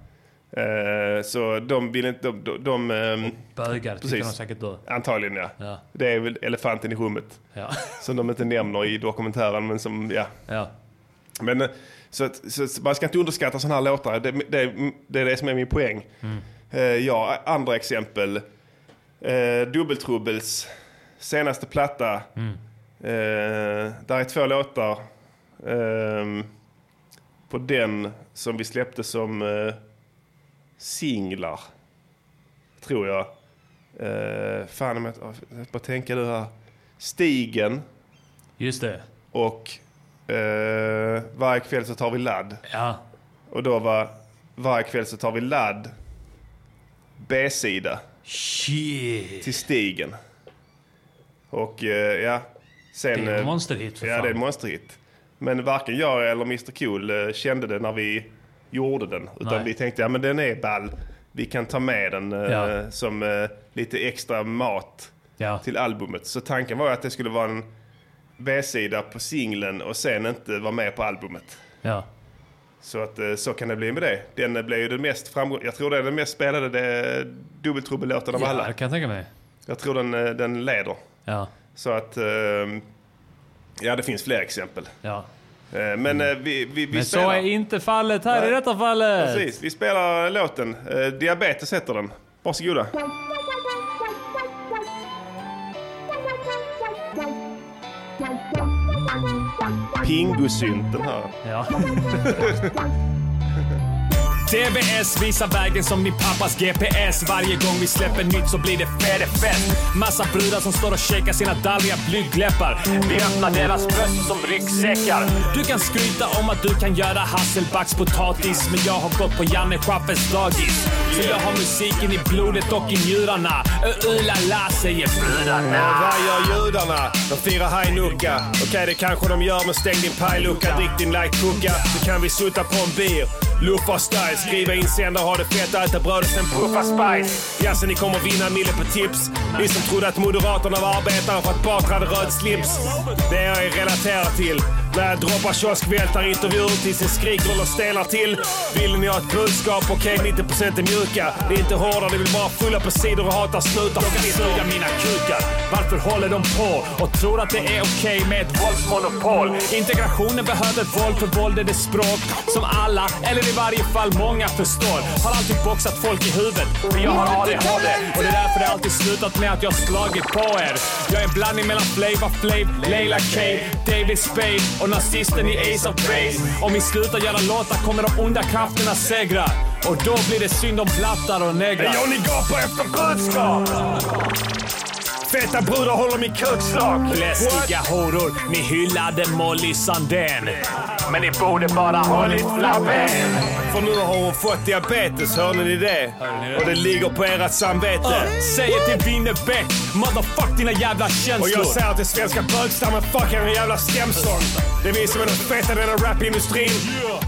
Eh, så de vill inte... De, de, de, ehm, Bögar tycker de säkert då. Antagligen ja. Ja. Det är väl elefanten i rummet. Ja. Som de inte nämner i dokumentären men som, ja. Ja. Men eh, så, att- så, man ska inte underskatta sådana här låtar. Det, det, det är det som är min poäng. Mm. Eh, ja, andra exempel. Eh, Dubbeltrubbels senaste platta. Mm. Eh, där är två låtar. ehm, på den som vi släppte som eh, singlar. Tror jag. Eh, fan om jag, jag bara tänka nu här. Stigen. Just det. Och eh, varje kväll så tar vi ladd. Ja. Och då var varje kväll så tar vi ladd. B-sida. Shit. Till stigen. Och eh, ja. Sen, Det är en eh, monsterhit, för Ja, fan. det är en monsterhit. Men varken jag eller Mr Cool eh, kände det när vi gjorde den. Utan Nej. vi tänkte, ja men den är ball. Vi kan ta med den eh, Ja. som eh, lite extra mat Ja. till albumet. Så tanken var att det skulle vara en B-sida på singeln och sen inte vara med på albumet. Ja. Så att eh, så kan det bli med det. Den eh, blev ju den mest framgång... Jag tror det är den mest spelade dubbeltrubbellåten av Ja, alla. det kan jag tänka mig. Jag tror den, eh, den leder. Ja. Så att, ehm, ja det finns fler exempel. Ja. Eh, Men eh, vi, vi, vi Men så spelar... är inte fallet här Nej. i detta fallet. Precis, vi spelar låten. Eh, Diabetes heter den. Varsågoda. Pingosynten här. Ja. TBS visar vägen som min pappas GPS. Varje gång vi släpper nytt så blir det fest. Massa brudar som står och checkar sina darriga blygdläppar. Vi öppnar deras bröst som ryggsäckar. Du kan skryta om att du kan göra hasselbackspotatis, men jag har gått på Janne Schaffers dagis. Så jag har musiken i blodet och i njurarna. Ö-la-la säger brudarna. Vad gör judarna? De firar hajnucka. Okej, det kanske de gör, men stäng din pajlucka. Drick din light coca, så kan vi sutta på en bir. Luffa style, skriva insändare, ha det fett, äta bröd och sen puffa spice. Jaså, ni kommer vinna en mille på tips. Ni som trodde att Moderaterna var arbetare för att Batra hade röd slips. Det är jag relaterar till. När droppar kioskvältare intervjuer tills det skriker och stenar till. Vill ni ha ett budskap? Okej, 90% är mjuka. Ni är inte hårda, ni vill bara fulla på sidor och hatar snutar. De kan suga mina kukar. Varför håller de på och tror att det är okej med ett våldsmonopol? Integrationen behöver våld för våld är det språk som alla, eller i varje fall många förstår. Har alltid boxat folk i huvudet, för jag har ADHD. Och det är därför det alltid slutat med att jag slagit på er. Jag är en blandning mellan Flava Flav, Leila K, David Spade och nazisten i Ace of Base. Om vi slutar göra låtar kommer de onda krafterna segra. Och då blir det synd om blattar och negrar. Ni gapar efter budskap! Feta brudar håller min kukslag. Läskiga horor, ni hyllade Molly Sandén. Men ni borde bara hållit flabben. För nu har hon fått diabetes, hörde ni det? Och det ligger på ert samvete. Uh, säger till Winnerbäck, motherfuck dina jävla Och känslor. jag säger till svenska bögstammen, fuck er jävla stämsång. Det är vi som är de feta i denna rapindustrin.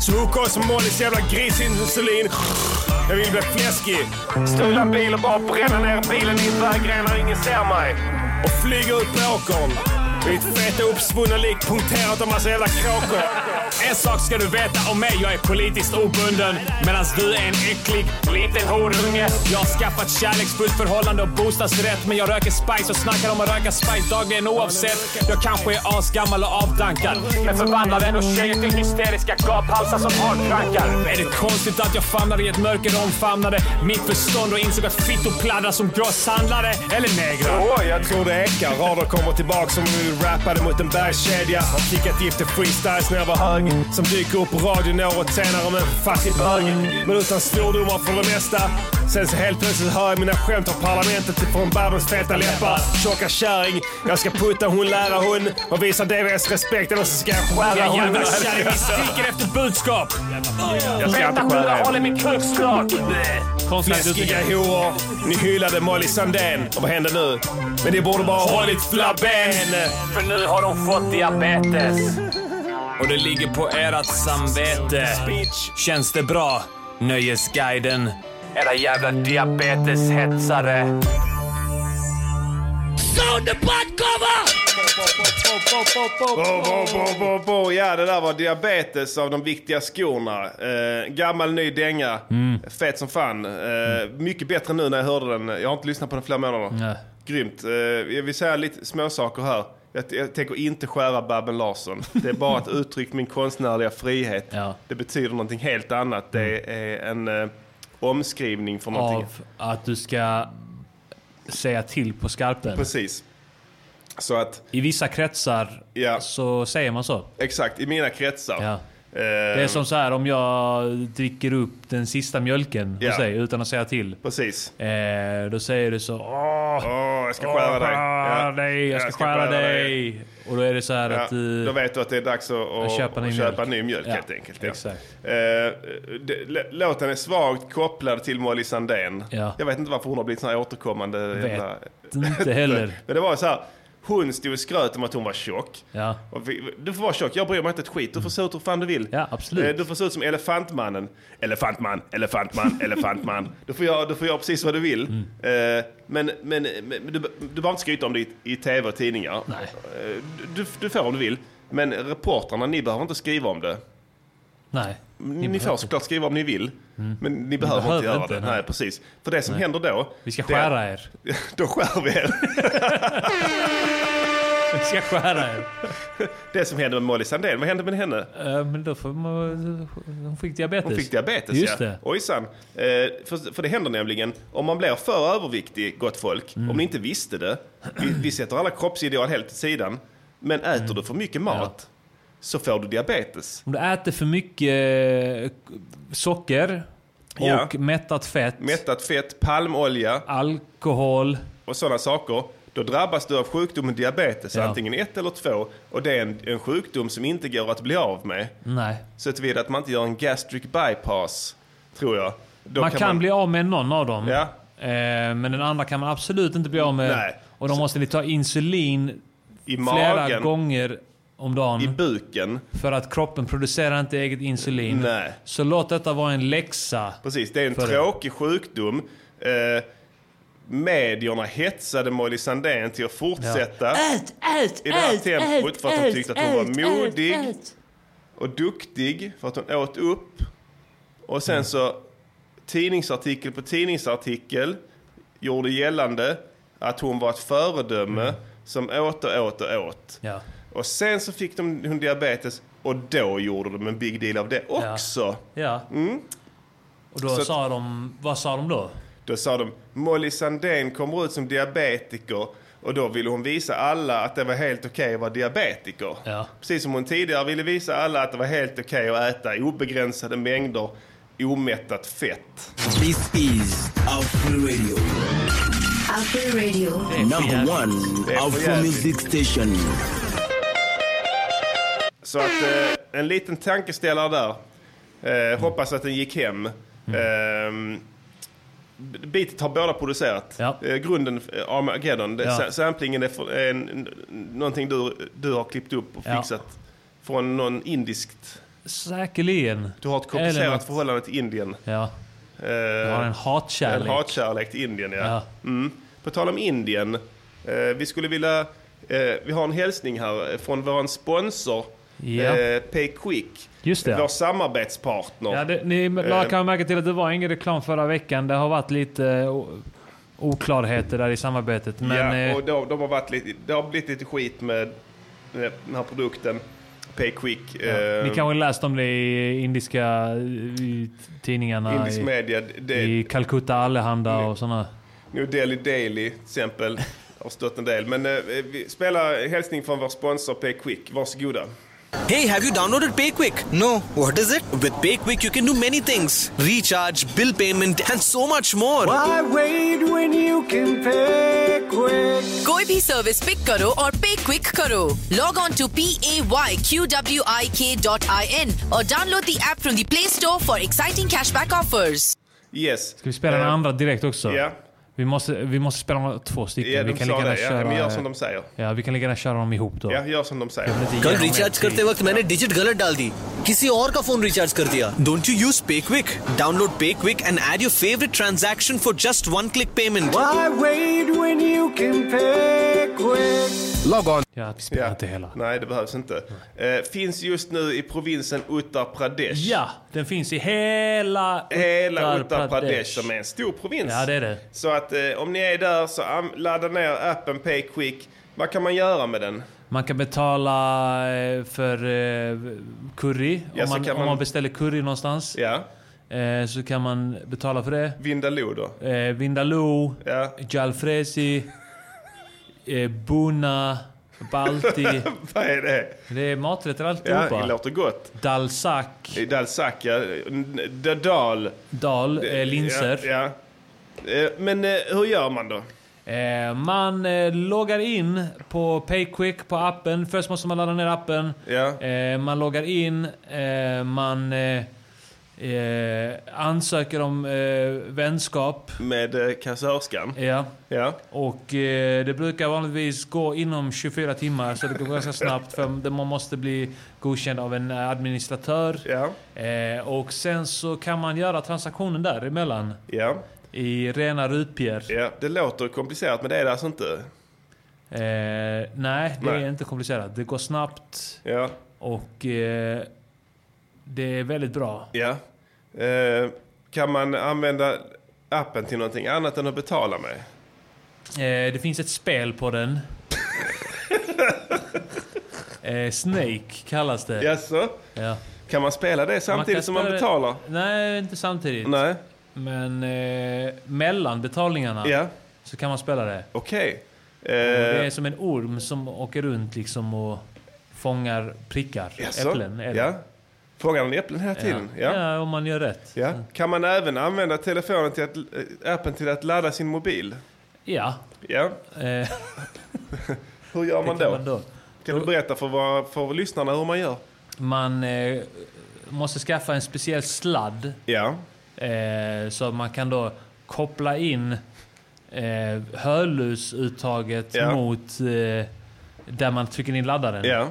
Så hooka oss med Mollys jävla grisinsulin. Jag vill bli fläskig. Stula en bil och bara bränna ner bilen i en vägren när ingen ser mig. Och flyga ut på åkern. Mitt feta uppsvunna lik punkterat av massa jävla kråkor. En sak ska du veta om mig, jag är politiskt obunden. Medan du är en äcklig liten horunge. Jag har skaffat kärleksfullt förhållande och bostadsrätt. Men jag röker spice och snackar om att röka spice dagligen oavsett. Jag kanske är asgammal och avdankad. Men förvandlar ändå tjejer till hysteriska gaphalsar som hardkrankar. Är det konstigt att jag famnar i ett mörker och omfamnade mitt förstånd och insåg att fittor pladdrar som grosshandlare eller negrar? Åh, jag tror det ekar. Rader kommer tillbaka som rappade mot en bergskedja. Har kickat gift till freestyles när jag var hög. Som dyker upp på radion året senare med en fattig bög. Men utan svordomar för det mesta. Sen så helt plötsligt hör jag mina skämt av parlamentet från Barbens feta läppar. Tjocka kärring, jag ska putta hon, lära hon och visa DVS respekt eller så ska jag skära hon. jävla kärring, ni skriker efter budskap. Jag ska inte skära håller er. min kuk slak. Fläskiga horor, ni hyllade Molly Sandén. Och vad händer nu? Men ni borde bara hållit flabben. För nu har de fått diabetes. Och det ligger på ert samvete. Känns det bra? Nöjesguiden. Era jävla diabeteshetsare. Bo, bo, bo, bo. Ja, det där var diabetes av de viktiga skorna. Eh, gammal ny dänga. Mm. Fet som fan. Eh, mycket bättre nu när jag hörde den. Jag har inte lyssnat på den flera månader. Nej. Grymt. Eh, jag vill säga lite småsaker här. Jag, jag tänker inte skära Babben Larsson. Det är bara ett uttryck för min konstnärliga frihet. Ja. Det betyder någonting helt annat. Det är en eh, omskrivning för någonting. Av att du ska säga till på skarpen. Precis. Så att, I vissa kretsar Ja. så säger man så. exakt, i mina kretsar. Ja. Eh, Det är som så här om jag dricker upp den sista mjölken Ja. hos dig utan att säga till. Precis. Eh, då säger du så Åh, Åh, jag ska skära dig. skära dig, jag ska skära dig. Och då är det så här Ja, att... eh, då vet du att det är dags att, att, köpa ny köpa mjölk. ny mjölk Ja, helt enkelt. Ja. exakt. Eh, det, låten är svagt kopplad till Molly Sandén. Ja. Jag vet inte varför hon har blivit sån här återkommande. Vet inte heller. Men det var så här. Hon stod och skröt om att hon var tjock. Ja. Du får vara tjock, jag bryr mig inte ett skit. Du får se ut hur fan du vill. Ja, absolut. Eh, Du får se ut som Elefantmannen. Elefantman, elefantman, elefantman. Du får göra, du får göra precis vad du vill. Mm. Eh, Men, men, men du, du behöver inte skryta om det i, i tv och tidningar. Nej. Eh, Du, du får om du vill. Men reportrarna, ni behöver inte skriva om det. Nej. Ni, behöver får såklart skriva om ni vill. Men ni behöver, behöver inte göra inte, det. nej. Nej. precis. För det som händer då... Vi ska det är- skära er. Då skär vi er. Vi ska skära er. Det som hände med Molly Sandén, vad hände med henne? Eh, Men då får man... Hon fick diabetes. Hon fick diabetes Just ja. det. Ojsan. Eh, för, för det händer nämligen, om man blir för överviktig, gott folk, Mm. om ni inte visste det, vi, vi sätter alla kroppsideal helt åt sidan, men äter Mm. du för mycket mat så får du diabetes. Om du äter för mycket eh, socker och Ja. mättat fett, Mättat fett, palmolja alkohol. och sådana saker, då drabbas du av sjukdomen diabetes, Ja. antingen ett eller två. Och det är en, en sjukdom som inte går att bli av med. Nej. Så tillvida att man inte gör en gastric bypass, tror jag. Då man kan, bli av med någon av dem. Ja. Eh, men den andra kan man absolut inte bli av med. Nej. Och då måste ni ta insulin I flera magen, gånger om dagen. i buken. För att kroppen producerar inte eget insulin. Nej. Så låt detta vara en läxa. Precis, det är en tråkig sjukdom. Eh, medierna hetsade Molly Sandén till att fortsätta Ät, ät, i det här ät, tempot ät, för att de tyckte att hon var modig ät, ät. och duktig för att hon åt upp. Och sen så tidningsartikel på tidningsartikel gjorde gällande att hon var ett föredöme som åt och åt och åt. Ja. Och sen så fick de hon diabetes och då gjorde de en big deal av det också. Ja. Och då Så sa de... Vad sa de då? Då sa de Molly Sandén kommer ut som diabetiker och då ville hon visa alla att det var helt okej att vara diabetiker. Ja. Precis som hon tidigare ville visa alla att det var helt okej att äta obegränsade mängder omättat fett. This is Afro Radio, Afro Radio. number one Afro. Music Station. Så att eh, en liten tankeställare där. Eh, hoppas att den gick hem. Eh, Beatet har båda producerat. Ja. Eh, grunden, eh, Armageddon, Ja. sa- samplingen är, för, är en, någonting du, du har klippt upp och Ja. fixat. Från någon indiskt. Säkerligen. Du har ett komplicerat något. förhållande till Indien. Ja. Eh, Jag har en hatkärlek. En hatkärlek till Indien, ja. Ja. Mm. På tal om Indien. Eh, vi skulle vilja... Eh, vi har en hälsning här från vår sponsor Ja. eh, PayQuick. Just det. Vår samarbetspartner. Ja, det, ni la kan märka till att det var ingen reklam förra veckan. Det har varit lite eh, oklarheter där i samarbetet. Men ja, eh, och de, de har varit lite, det har blivit lite skit med eh, den här produkten. PayQuick. ja, eh, ni kanske läst om det i indiska i tidningarna. Indisk media. Det, I Calcutta Allehanda och sådana. New Delhi Daily till exempel. har stått en del. Men eh, vi spelar hälsning från vår sponsor PayQuick. Varsågoda. Hey, have you downloaded PayQuick? No. What is it? With PayQuick, you can do many things recharge, bill payment, and so much more. Why wait when you can pay quick? कोई भी service pick करो और पे क्विक करो log on to P A Y Q W I K dot I N और download the app from the play store for exciting cashback offers Yes. Ska vi spela den Eh, andra direkt också? Ja. Vi måste, vi måste spela två stycken. Ja, vi kan lika gärna det. Ja, köra... men gör som de säger. Ja, vi kan lika gärna köra dem ihop då. Ja, gör som de säger. कल रिचार्ज करते. वक्त मैंने डिजिट गलत डाल दी किसी और का phone recharge कर दिया don't you use PayQwik download PayQwik and add your favourite transaction for just one click payment Why wait when you can pay quick? Log on. Ja, vi spelar inte hela. Nej, det behövs inte. Eh, finns just nu i provinsen Uttar Pradesh. Ja, den finns i hela Hela Uttar Uttar Pradesh Pradesh. som är en stor provins. Ja, det är det. Så att eh, om ni är där så ladda ner appen PayQuick. Vad kan man göra med den? Man kan betala eh, för eh, curry. Ja, om, man, kan om man- man beställer curry någonstans. Ja. Eh, så kan man betala för det. Vindaloo då? Vindaloo, Ja. Jalfrezi, Buna, Balti. Vad är det? Det är maträtter Ja, alltihopa. det låter gott. Dalsak, Dalsak, ja. Dal. dal, eh, linser. Ja. ja. Eh, Men eh, hur gör man då? Eh, man loggar in på Payquick på appen. Först måste man ladda ner appen. Ja. Man loggar in, man eh, eh, ansöker om eh, vänskap. Med eh, kassörskan? Ja. Ja. Och eh, det brukar vanligtvis gå inom 24 timmar, så det går ganska snabbt. För man måste bli godkänd av en administratör. Ja. Eh, och sen så kan man göra transaktionen däremellan. Ja. I rena rupier. Ja, det låter komplicerat men det är det alltså inte. Eh, nej, det Nej. är inte komplicerat. Det går snabbt Ja. och eh, det är väldigt bra. Ja. Eh, kan man använda appen till någonting annat än att betala med? Eh, det finns ett spel på den. Eh, Snake kallas det. Jaså? Ja. Kan man spela det samtidigt kan som man betalar? Nej, inte samtidigt. Nej. Men eh, mellan betalningarna Ja. så kan man spela det. Okej. Och Det är Eh, som en orm som åker runt liksom och fångar prickar. jaså? Äpplen. är det. Ja. Fångar den äpplen hela tiden? Ja. Ja. om man gör rätt. Ja. Kan man även använda telefonen till att, eh, appen till att ladda sin mobil? Ja. Ja. Eh, Hur gör man det då? kan man då. Kan du berätta för, våra, för lyssnarna hur man gör? Man eh, måste skaffa en speciell sladd. Ja. Eh, så man kan då koppla in eh, hörlursuttaget Ja. mot eh, där man trycker in laddaren. Ja.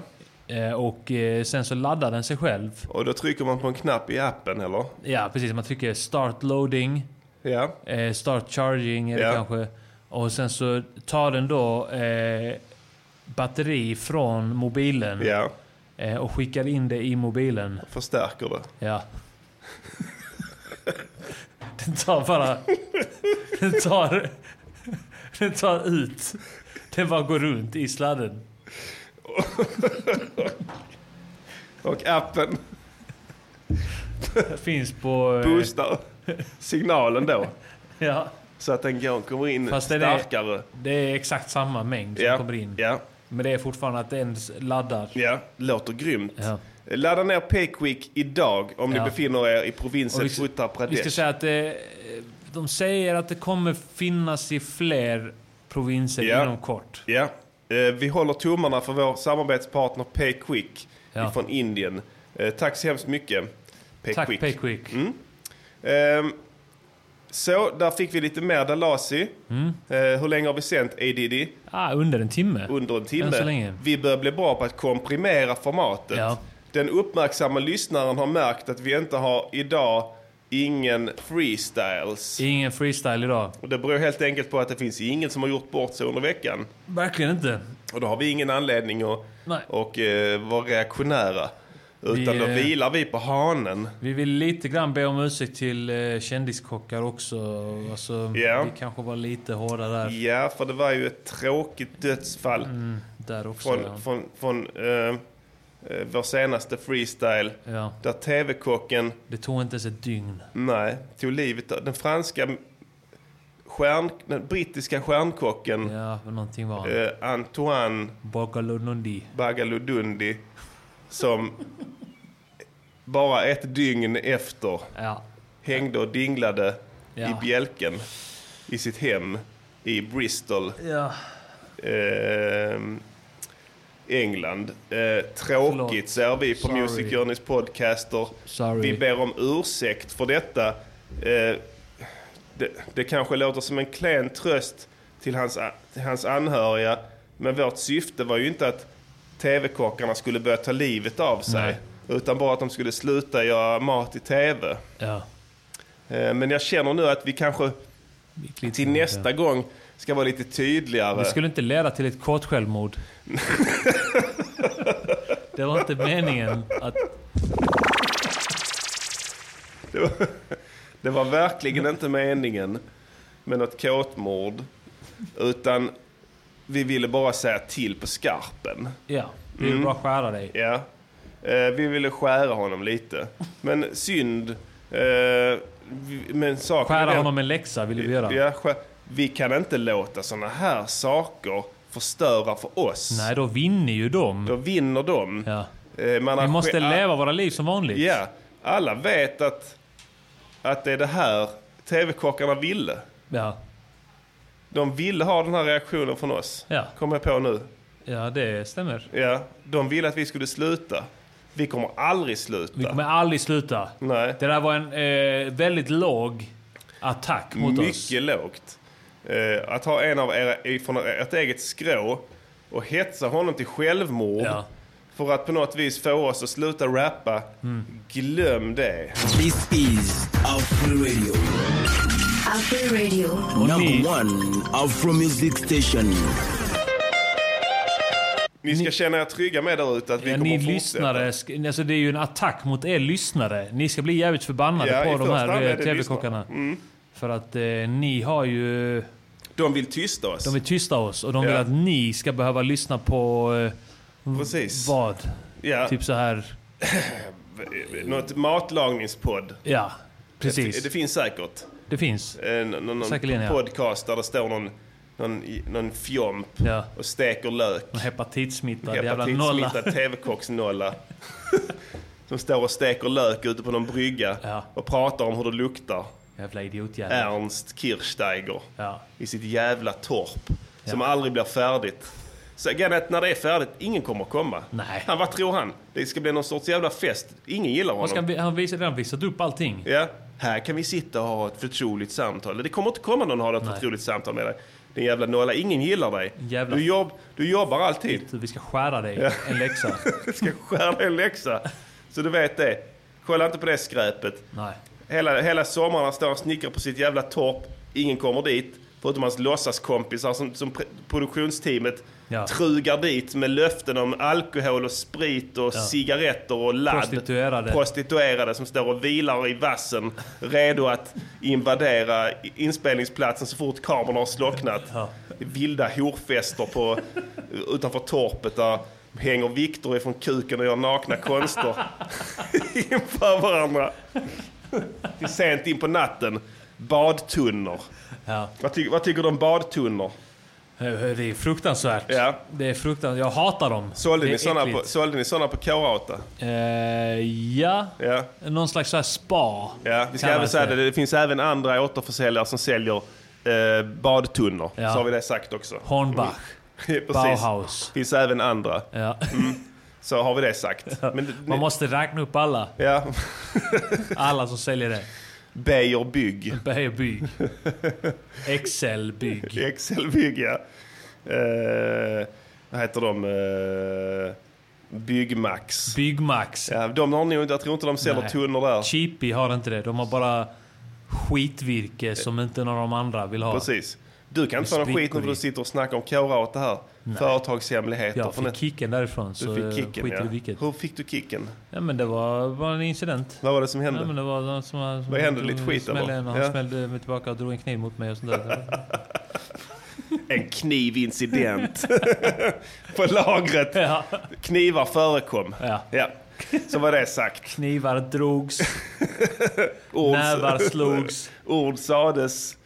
Eh, och eh, sen så laddar den sig själv. Och då trycker man på en knapp i appen, eller? Ja, precis. Man trycker start loading. Ja. Eh, start charging det Ja. kanske. Och sen så tar den då eh, batteri från mobilen. Ja. Och skickar in det i mobilen. Förstärker det. Ja. Den tar bara... Den tar... Den tar ut. Den bara går runt i sladden. Och appen Finns på... eh, boostar signalen då. Ja. Så att den går, kommer in Fast den är- starkare. Det är exakt samma mängd som Ja. kommer in. Ja. Men det är fortfarande att den laddar. Ja, låter grymt. Ja. Ladda ner Payquick idag om Ja. ni befinner er i provinsen vi Uttar Vi Pradesh. ska säga att det, de säger att det kommer finnas i fler provinser inom kort. Ja. Eh, Vi håller tummarna för vår samarbetspartner Payquick Ja. från Indien. Eh, Tack så hemskt mycket. Tack Payquick. Mm. Ehm, Så, där fick vi lite mer Dalasi. Mm. Eh, hur länge har vi sänt A. Diddy? Ah, under en timme. Under en Än så timme. länge. Vi börjar bli bra på att komprimera formatet. Ja. Den uppmärksamma lyssnaren har märkt att vi inte har idag ingen freestyles. Ingen freestyle idag. Och det beror helt enkelt på att det finns ingen som har gjort bort sig under veckan. Verkligen inte. Och då har vi ingen anledning att Nej. och, eh, vara reaktionära. Utan Vi, då eh, vilar vi på hanen. Vi vill lite grann be om ursäkt till eh, kändiskockar också. Alltså, Ja. Vi kanske var lite hårda där. Ja, för det var ju ett tråkigt dödsfall. Mm, där också. Från, ja. från, från eh, eh, vår senaste freestyle. Ja. Där TV-kocken, Det tog inte ens ett dygn. nej, tog livet av den franska stjärn, den brittiska stjärnkocken Ja, någonting var eh, Antoine Bogalonundi. Bagaludundi. Som bara ett dygn efter Ja. hängde och dinglade Ja. i bjälken i sitt hem i Bristol, Ja. eh, England. Eh, tråkigt säger vi på Sorry. Music Journeys podcaster. Sorry. Vi ber om ursäkt för detta. Eh, det, det kanske låter som en klen tröst till hans, till hans anhöriga. Men vårt syfte var ju inte att TV-kockarna skulle börja ta livet av sig. Nej. Utan bara att de skulle sluta göra mat i TV. Ja. Eh, Men jag känner nu att vi kanske till nästa gång ska vara lite tydligare. Det skulle inte leda till ett kort självmord. det var inte meningen att... Det var, det var verkligen inte meningen med något kåtmord. Utan vi ville bara säga till på skarpen. Ja, vi vill Mm. bara skära dig. Ja. Eh, vi ville skära honom lite. Men synd. Eh, men saken är Skära honom en läxa ville vi göra. Ja, vi kan inte låta såna här saker förstöra för oss. Nej, då vinner ju de. Då vinner de. Ja. Eh, man Vi måste leva våra liv som vanligt. Ja, alla vet att, att det är det här TV-kockarna ville. Ja. De ville ha den här reaktionen från oss. Ja. Kommer jag på nu. Ja, det stämmer. Ja, de ville att vi skulle sluta. Vi kommer aldrig sluta. Vi kommer aldrig sluta. Nej. Det där var en eh, väldigt låg attack mot Mycket oss. lågt. Eh, att ha en av era från ert eget skrå och hetsa honom till självmord Ja. för att på något vis få oss att sluta rappa. Mm. Glöm det. This is Afro Radio. Afro Radio. Number one Afro Music Station. Ni ska känna er trygga med där ute att vi Ja, kommer ni lyssnare, sk- alltså det är ju en attack mot er lyssnare. Ni ska bli jävligt förbannade Ja, på de här eh, TV-kockarna. Mm. För att eh, ni har ju... De vill tysta oss. De vill tysta oss och de Ja. vill att ni ska behöva lyssna på eh, Precis. Vad? Ja. Typ så här... Något matlagningspodd. Ja, precis. Det, det finns säkert. Det finns. En, någon, någon ja. podcast där det står någon, någon, någon fjomp Ja. och steker lök. En hepatitsmittad jävla nolla. TV-kocksnolla. Som står och steker lök ute på någon brygga och pratar om hur det luktar. Jävla idiotjävel. Ernst Kirchsteiger Ja. i sitt jävla torp. Som aldrig blir färdigt. Så grejen är att när det är färdigt, ingen kommer komma. Nej. Han, vad tror han? Det ska bli någon sorts jävla fest. Ingen gillar honom. han, vi- han visar redan visat upp allting. Ja, här kan vi sitta och ha ett förtroligt samtal. Det kommer inte komma någon och ha ett Nej. förtroligt samtal med dig. Din jävla nolla. Ingen gillar dig. Jävla- Du, jobb, du jobbar alltid. Vi ska skära dig Ja. en läxa. Du ska skära dig en läxa. Så du vet det. Kolla inte på det skräpet. Nej. Hela, hela sommaren han står och snickrar på sitt jävla torp. Ingen kommer dit. Förutom hans låtsaskompisar som, som produktionsteamet Ja. trugar dit med löften om alkohol och sprit och Ja. cigaretter och ladd. Prostituerade. Prostituerade som står och vilar i vassen. Redo att invadera inspelningsplatsen så fort kamerorna har slocknat. Är Vilda horfester på, utanför torpet där hänger Viktor ifrån kuken och gör nakna konster inför varandra. Till sent in på natten. Badtunnor. Ja. Vad, ty- vad tycker du om badtunnor? Det är fruktansvärt. Ja. Det är fruktansvärt. Jag hatar dem. Sålde det ni, såna på, äckligt. sålde ni såna på K-Rauta? Eh, ja. Ja. Någon slags så spa. Ja, vi ska även säga det. Det finns även andra återförsäljare som säljer eh, badtunnor. Ja. Så har vi det sagt också. Hornbach. Precis. Bauhaus. finns även andra. Ja. Mm. Så har vi det sagt. Men, det- Man måste räkna upp alla. Ja. Alla som säljer det. Beijer Bygg. Beijer Bygg. Excel Bygg. Excel Bygg, ja. Eh, vad heter de? Eh, Byggmax. Byggmax. Ja, de har nog, jag tror inte de säljer Nej. tunnor där. Cheapy har inte det. De har bara skitvirke som inte någon av de andra vill ha. Precis. Du kan inte få någon skit när du sitter och snackar om K-Rauta här. Nej. Företagshemligheter. Jag fick kicken därifrån. så Du fick kicken, ja. vilket. Hur fick du kicken? Ja men det var, var en incident. Vad var det som hände? Ja, men det var någon som, som Vad hände? Lite skit, smällde en Han Ja. smällde mig tillbaka och drog en kniv mot mig och sånt där. En knivincident. På lagret. Knivar förekom. Ja. Så var det sagt. Knivar drogs. Ord, Nävar slogs. Ord sades.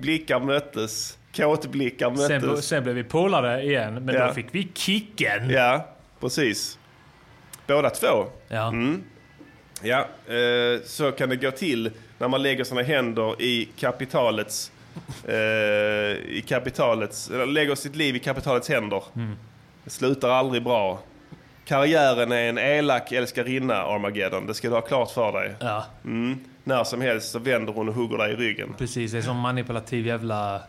Blickar möttes. Kåtblickar möttes. Sen, sen blev vi polare igen, men Ja. då fick vi kicken. Ja, precis. Båda två. Ja. Mm. Ja, eh, så kan det gå till när man lägger sina händer i kapitalets... Eh, I kapitalets... Lägger sitt liv i kapitalets händer. Mm. Det slutar aldrig bra. Karriären är en elak älskarinna, Armageddon. Det ska du ha klart för dig. Ja. Mm. När som helst så vänder hon och hugger dig i ryggen. Precis, det är som manipulativ jävla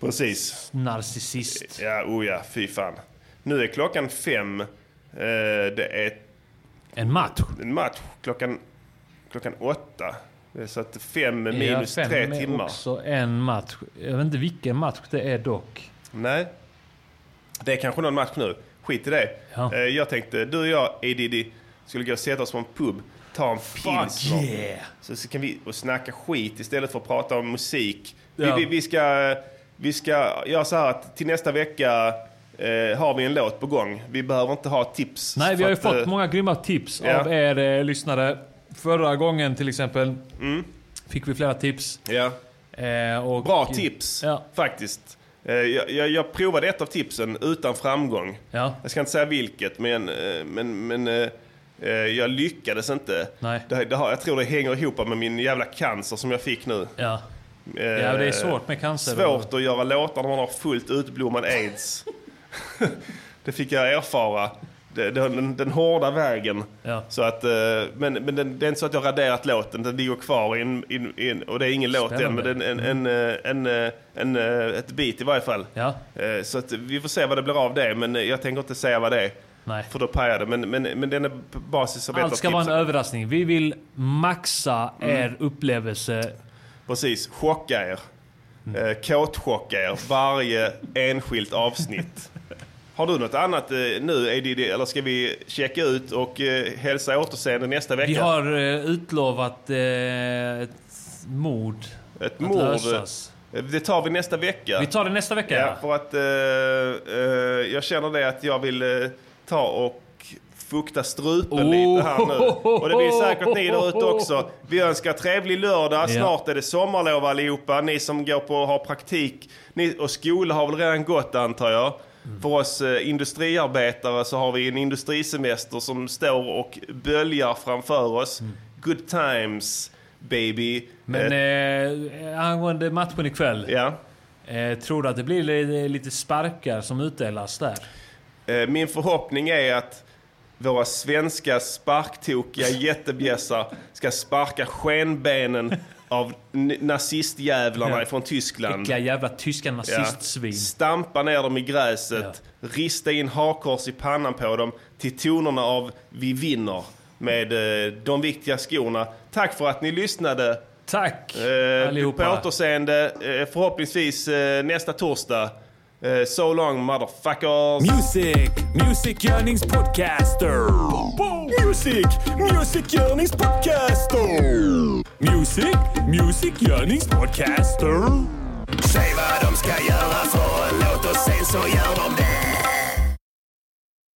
Precis. narcissist. Ja, oh ja, fy fan. Nu är klockan fem. Eh, det är En match. en match klockan, klockan åtta. Så att fem minus Ja, fem tre är timmar. också en match. Jag vet inte vilken match det är dock. Nej. Det är kanske någon match nu. Skit i det. Ja. Eh, jag tänkte, du och jag, Edidi, skulle gå och sätta oss på en pub. Ta en pilsner. yeah. Så, så kan vi och snacka skit istället för att prata om musik. Ja. Vi, vi, vi, ska, vi ska göra så här att till nästa vecka eh, har vi en låt på gång. Vi behöver inte ha tips. Nej, vi har ju att, fått eh, många grymma tips ja. av er eh, lyssnare. Förra gången till exempel fick vi flera tips. Ja. Eh, och, Bra tips, Ja. faktiskt. Eh, Jag, jag, jag provade ett av tipsen utan framgång. Ja. Jag ska inte säga vilket, men, eh, men, men jag lyckades inte. Nej. Det, det jag tror det hänger ihop med min jävla cancer som jag fick nu. Ja. Eh, Ja, det är svårt med cancer. Svårt att göra låtar när man har fullt utblommad aids. det fick jag erfara. Det, den, den hårda vägen. Ja. Så att, eh, men men den, det är inte så att jag raderat låten. Den ligger kvar i en, i en, och det är ingen låt än. Men Spännande. är en, en, en, en, en, ett bit i varje fall. Ja. Eh, Så att vi får se vad det blir av det. Men jag tänker inte säga vad det är. Nej. För då pajar det. Men, men, men den är basis av Allt ska vara en överraskning. Vi vill maxa Mm. er upplevelse. Precis, chocka er. Mm. Kåtchocka er varje enskilt avsnitt. Har du något annat eh, nu, Eddie, eller ska vi checka ut och eh, hälsa återseende nästa vecka? Vi har utlovat ett mord. Ett mord. lösas. Det tar vi nästa vecka. Vi tar det nästa vecka. Ja, för att jag känner det att jag vill ta och fukta strupen Oh. lite här nu. Och det vill säkert ni där ute också. Vi önskar trevlig lördag. Snart är det sommarlov allihopa. Ni som går på och har praktik. Ni, och skola har väl redan gått antar jag. Mm. För oss eh, industriarbetare så har vi en industrisemester som står och böljar framför oss. Mm. Good times baby. Men Eh, eh, angående matchen ikväll. Ja. Eh, tror du att det blir li- lite sparkar som utdelas där? Eh, Min förhoppning är att våra svenska sparktokiga jättebjässar ska sparka skenbenen av nazistjävlarna Ja. från Tyskland. Äckliga jävla tyska nazistsvin. Stampa ner dem i gräset, rista in hakkors i pannan på dem till tonerna av Vi vinner med eh, de viktiga skorna. Tack för att ni lyssnade. Tack eh, allihopa. På återseende eh, förhoppningsvis eh, nästa torsdag. Eh, so long motherfuckers! Music, musikgörningspodcaster. Music, musikgörningspodcaster. Music, musikgörningspodcaster. Säg vad de ska göra för en låt och sen så gör de det.